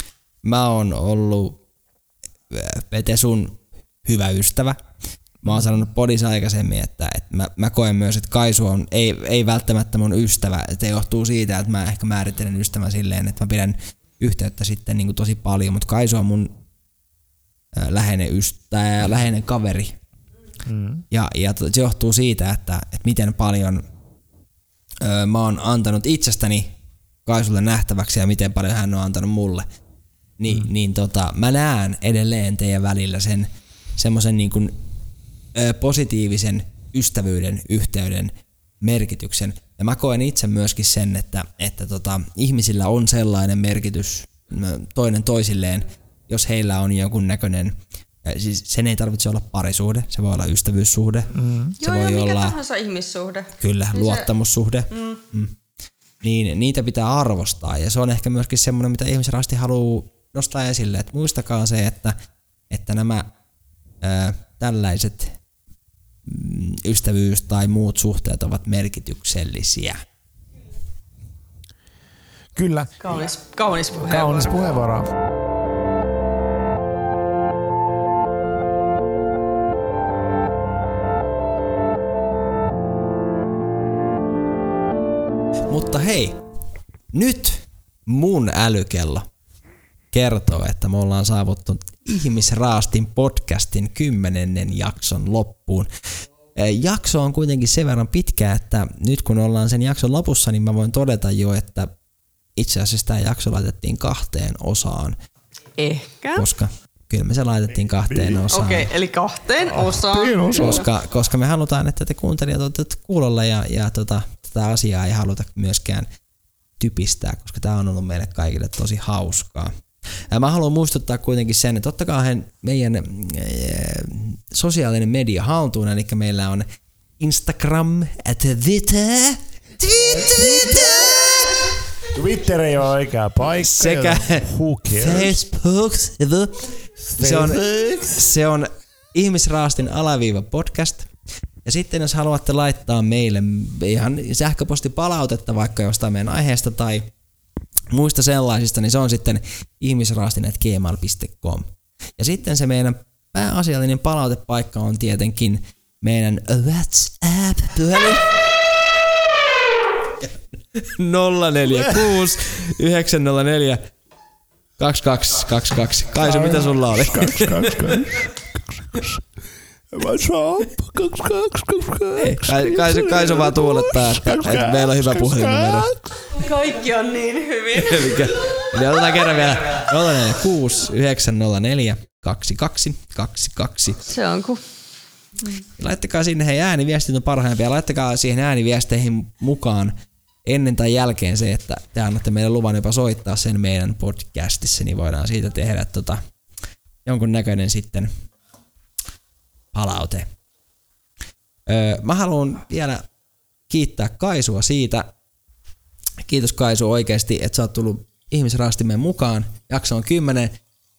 Mä oon ollut äh, Pete sun hyvä ystävä. Mä oon sanonut podissa aikaisemmin, että, että mä, mä koen myös, että Kaisu on, ei, ei välttämättä mun ystävä. Se johtuu siitä, että mä ehkä määrittelen ystävän silleen, että mä pidän yhteyttä sitten niin kuin tosi paljon, mutta Kaisu on mun äh, läheinen, ystävä, läheinen kaveri. Mm. Ja, ja se johtuu siitä, että, että miten paljon öö, mä oon antanut itsestäni Kaisulle nähtäväksi ja miten paljon hän on antanut mulle. Ni, mm. Niin tota, mä näen edelleen teidän välillä sen semmoisen niin kuin, ö, positiivisen ystävyyden, yhteyden merkityksen. Ja mä koen itse myöskin sen, että, että tota, ihmisillä on sellainen merkitys toinen toisilleen, jos heillä on jonkun näköinen Siis sen ei tarvitse olla parisuhde, se voi olla ystävyyssuhde, mm. se Joo, voi ja mikä olla tahansa ihmissuhde. kyllä Niin se- luottamussuhde. Mm. Mm. Niin niitä pitää arvostaa ja se on ehkä myöskin semmoinen, mitä ihmisrasti haluaa nostaa esille, että muistakaa se, että, että nämä ää, tällaiset mm, ystävyys- tai muut suhteet ovat merkityksellisiä. Kyllä, Kaunis, kaunis puheenvuoro. kaunis puheenvuoro. Mutta hei, nyt mun älykello kertoo, että me ollaan saavuttu Ihmisraastin podcastin kymmenennen jakson loppuun. Jakso on kuitenkin sen verran pitkä, että nyt kun ollaan sen jakson lopussa, niin mä voin todeta jo, että itse asiassa tämä jakso laitettiin kahteen osaan, Ehkä. koska kyllä me se laitettiin kahteen osaan. Okei, okay, eli kahteen osaan. koska, koska me halutaan, että te kuuntelijat olette kuulolla ja, ja tota, tätä asiaa ei haluta myöskään typistää, koska tämä on ollut meille kaikille tosi hauskaa. Ja mä haluan muistuttaa kuitenkin sen, että ottakaa meidän äh, sosiaalinen media haltuun, eli meillä on Instagram, Twitter, Twitter, Twitter ei ole oikea paikka. sekä? Facebook. Se on, se on ihmisraastin alaviiva podcast. Ja sitten jos haluatte laittaa meille ihan sähköpostipalautetta vaikka jostain meidän aiheesta tai muista sellaisista, niin se on sitten ihmisraastinet.gmail.com. Ja sitten se meidän pääasiallinen palautepaikka on tietenkin meidän WhatsApp-puhelin. 046 904 2222. Kaisu, mitä sulla oli? Kai, Kaisu, Kaisu vaan tuulettaa, että, että meillä on hyvä puhelinnumero. Kaikki on niin hyvin. *laughs* Elikkä- Eli otetaan kerran vielä 046 904 2222. Se on ku... Laittakaa sinne, hei ääniviestit on parhaimpia. Laittakaa siihen ääniviesteihin mukaan ennen tai jälkeen se, että te annatte meille luvan jopa soittaa sen meidän podcastissa, niin voidaan siitä tehdä tota, jonkun näköinen sitten palaute. Öö, mä haluan vielä kiittää Kaisua siitä. Kiitos Kaisu oikeasti, että sä oot tullut ihmisraastimeen mukaan. Jakso on 10.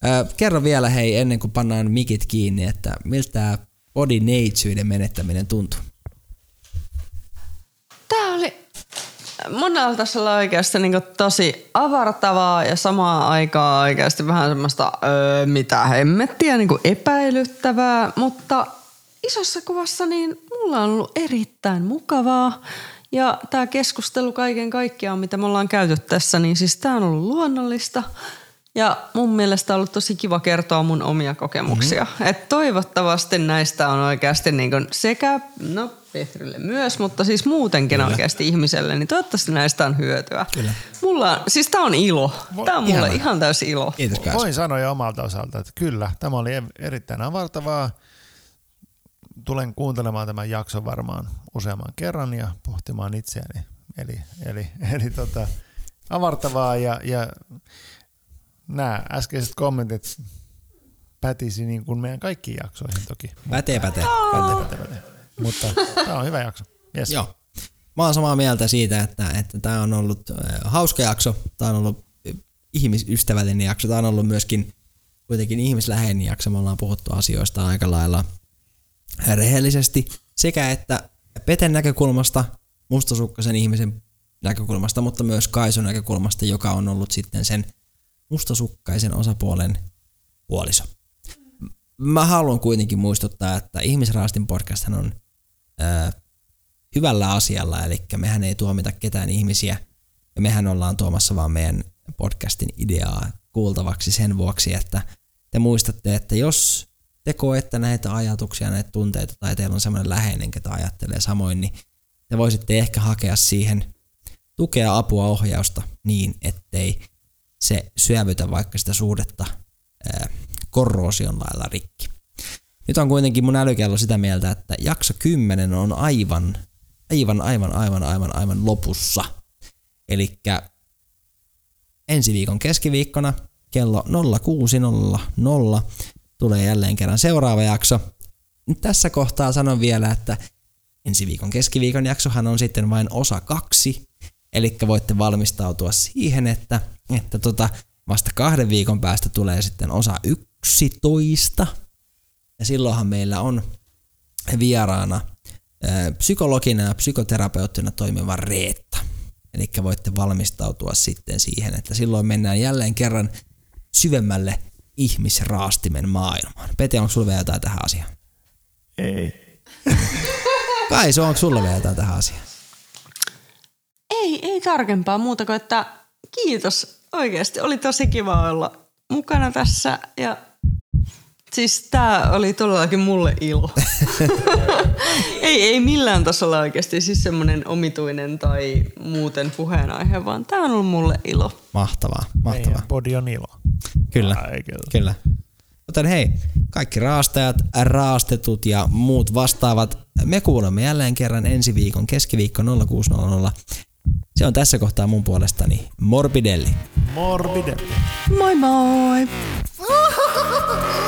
Öö, kerro vielä hei, ennen kuin pannaan mikit kiinni, että miltä tämä body menettäminen tuntuu. Tää oli monella tasolla oikeasti niin tosi avartavaa ja samaan aikaan oikeasti vähän semmoista öö, mitä hemmettiä niin epäilyttävää, mutta isossa kuvassa niin mulla on ollut erittäin mukavaa. Ja tämä keskustelu kaiken kaikkiaan, mitä me ollaan käyty tässä, niin siis tämä on ollut luonnollista. Ja mun mielestä on ollut tosi kiva kertoa mun omia kokemuksia. Mm-hmm. Et toivottavasti näistä on oikeasti niin sekä, no Petrille myös, mutta siis muutenkin Kyllä. oikeasti ihmiselle, niin toivottavasti näistä on hyötyä. Kyllä. Mulla on, siis tää on ilo. Tää on mulle ihan täysi ilo. Kiitos. Voin sanoa jo omalta osalta, että kyllä, tämä oli erittäin avartavaa. Tulen kuuntelemaan tämän jakson varmaan useamman kerran ja pohtimaan itseäni. Eli, eli, *laughs* eli tota, avartavaa ja, ja nämä äskeiset kommentit pätisi niin kuin meidän kaikkiin jaksoihin toki. Pätee, pätee. Pätee, pätee, pätee. Mutta tämä on hyvä jakso. Yes. Joo. Mä oon samaa mieltä siitä, että että tämä on ollut hauska jakso, tämä on ollut ihmisystävällinen jakso, tämä on ollut myöskin kuitenkin ihmisläheinen jakso, me ollaan puhuttu asioista aika lailla rehellisesti sekä että Peten näkökulmasta, mustasukkaisen ihmisen näkökulmasta, mutta myös Kaisun näkökulmasta, joka on ollut sitten sen mustasukkaisen osapuolen puoliso. Mä haluan kuitenkin muistuttaa, että Ihmisraastin podcast on hyvällä asialla, eli mehän ei tuomita ketään ihmisiä, ja mehän ollaan tuomassa vaan meidän podcastin ideaa kuultavaksi sen vuoksi, että te muistatte, että jos te koette näitä ajatuksia, näitä tunteita, tai teillä on semmoinen läheinen, ketä ajattelee samoin, niin te voisitte ehkä hakea siihen tukea, apua, ohjausta niin, ettei se syövytä vaikka sitä suhdetta ää, korroosion lailla rikki. Nyt on kuitenkin mun älykello sitä mieltä, että jakso 10 on aivan, aivan, aivan, aivan, aivan, aivan lopussa. Eli ensi viikon keskiviikkona kello 06.00 tulee jälleen kerran seuraava jakso. Nyt tässä kohtaa sanon vielä, että ensi viikon keskiviikon jaksohan on sitten vain osa kaksi, eli voitte valmistautua siihen, että, että tota, vasta kahden viikon päästä tulee sitten osa 11. Ja silloinhan meillä on vieraana psykologina ja psykoterapeuttina toimiva Reetta. Eli voitte valmistautua sitten siihen, että silloin mennään jälleen kerran syvemmälle ihmisraastimen maailmaan. Pete, onko sulla vielä jotain tähän asiaan? Ei. *laughs* Kai se onko sulla vielä jotain tähän asiaan? Ei, ei tarkempaa muuta kuin, että kiitos oikeasti. Oli tosi kiva olla mukana tässä ja siis tää oli todellakin mulle ilo. *laughs* ei, ei millään tasolla oikeasti siis semmoinen omituinen tai muuten puheenaihe, vaan tää on ollut mulle ilo. Mahtavaa, mahtavaa. Meidän podi on ilo. Kyllä, Ai, kyllä. kyllä. Joten hei, kaikki raastajat, raastetut ja muut vastaavat, me kuulemme jälleen kerran ensi viikon keskiviikko 0600. Se on tässä kohtaa mun puolestani Morbidelli. Morbide. Moi moi! *laughs*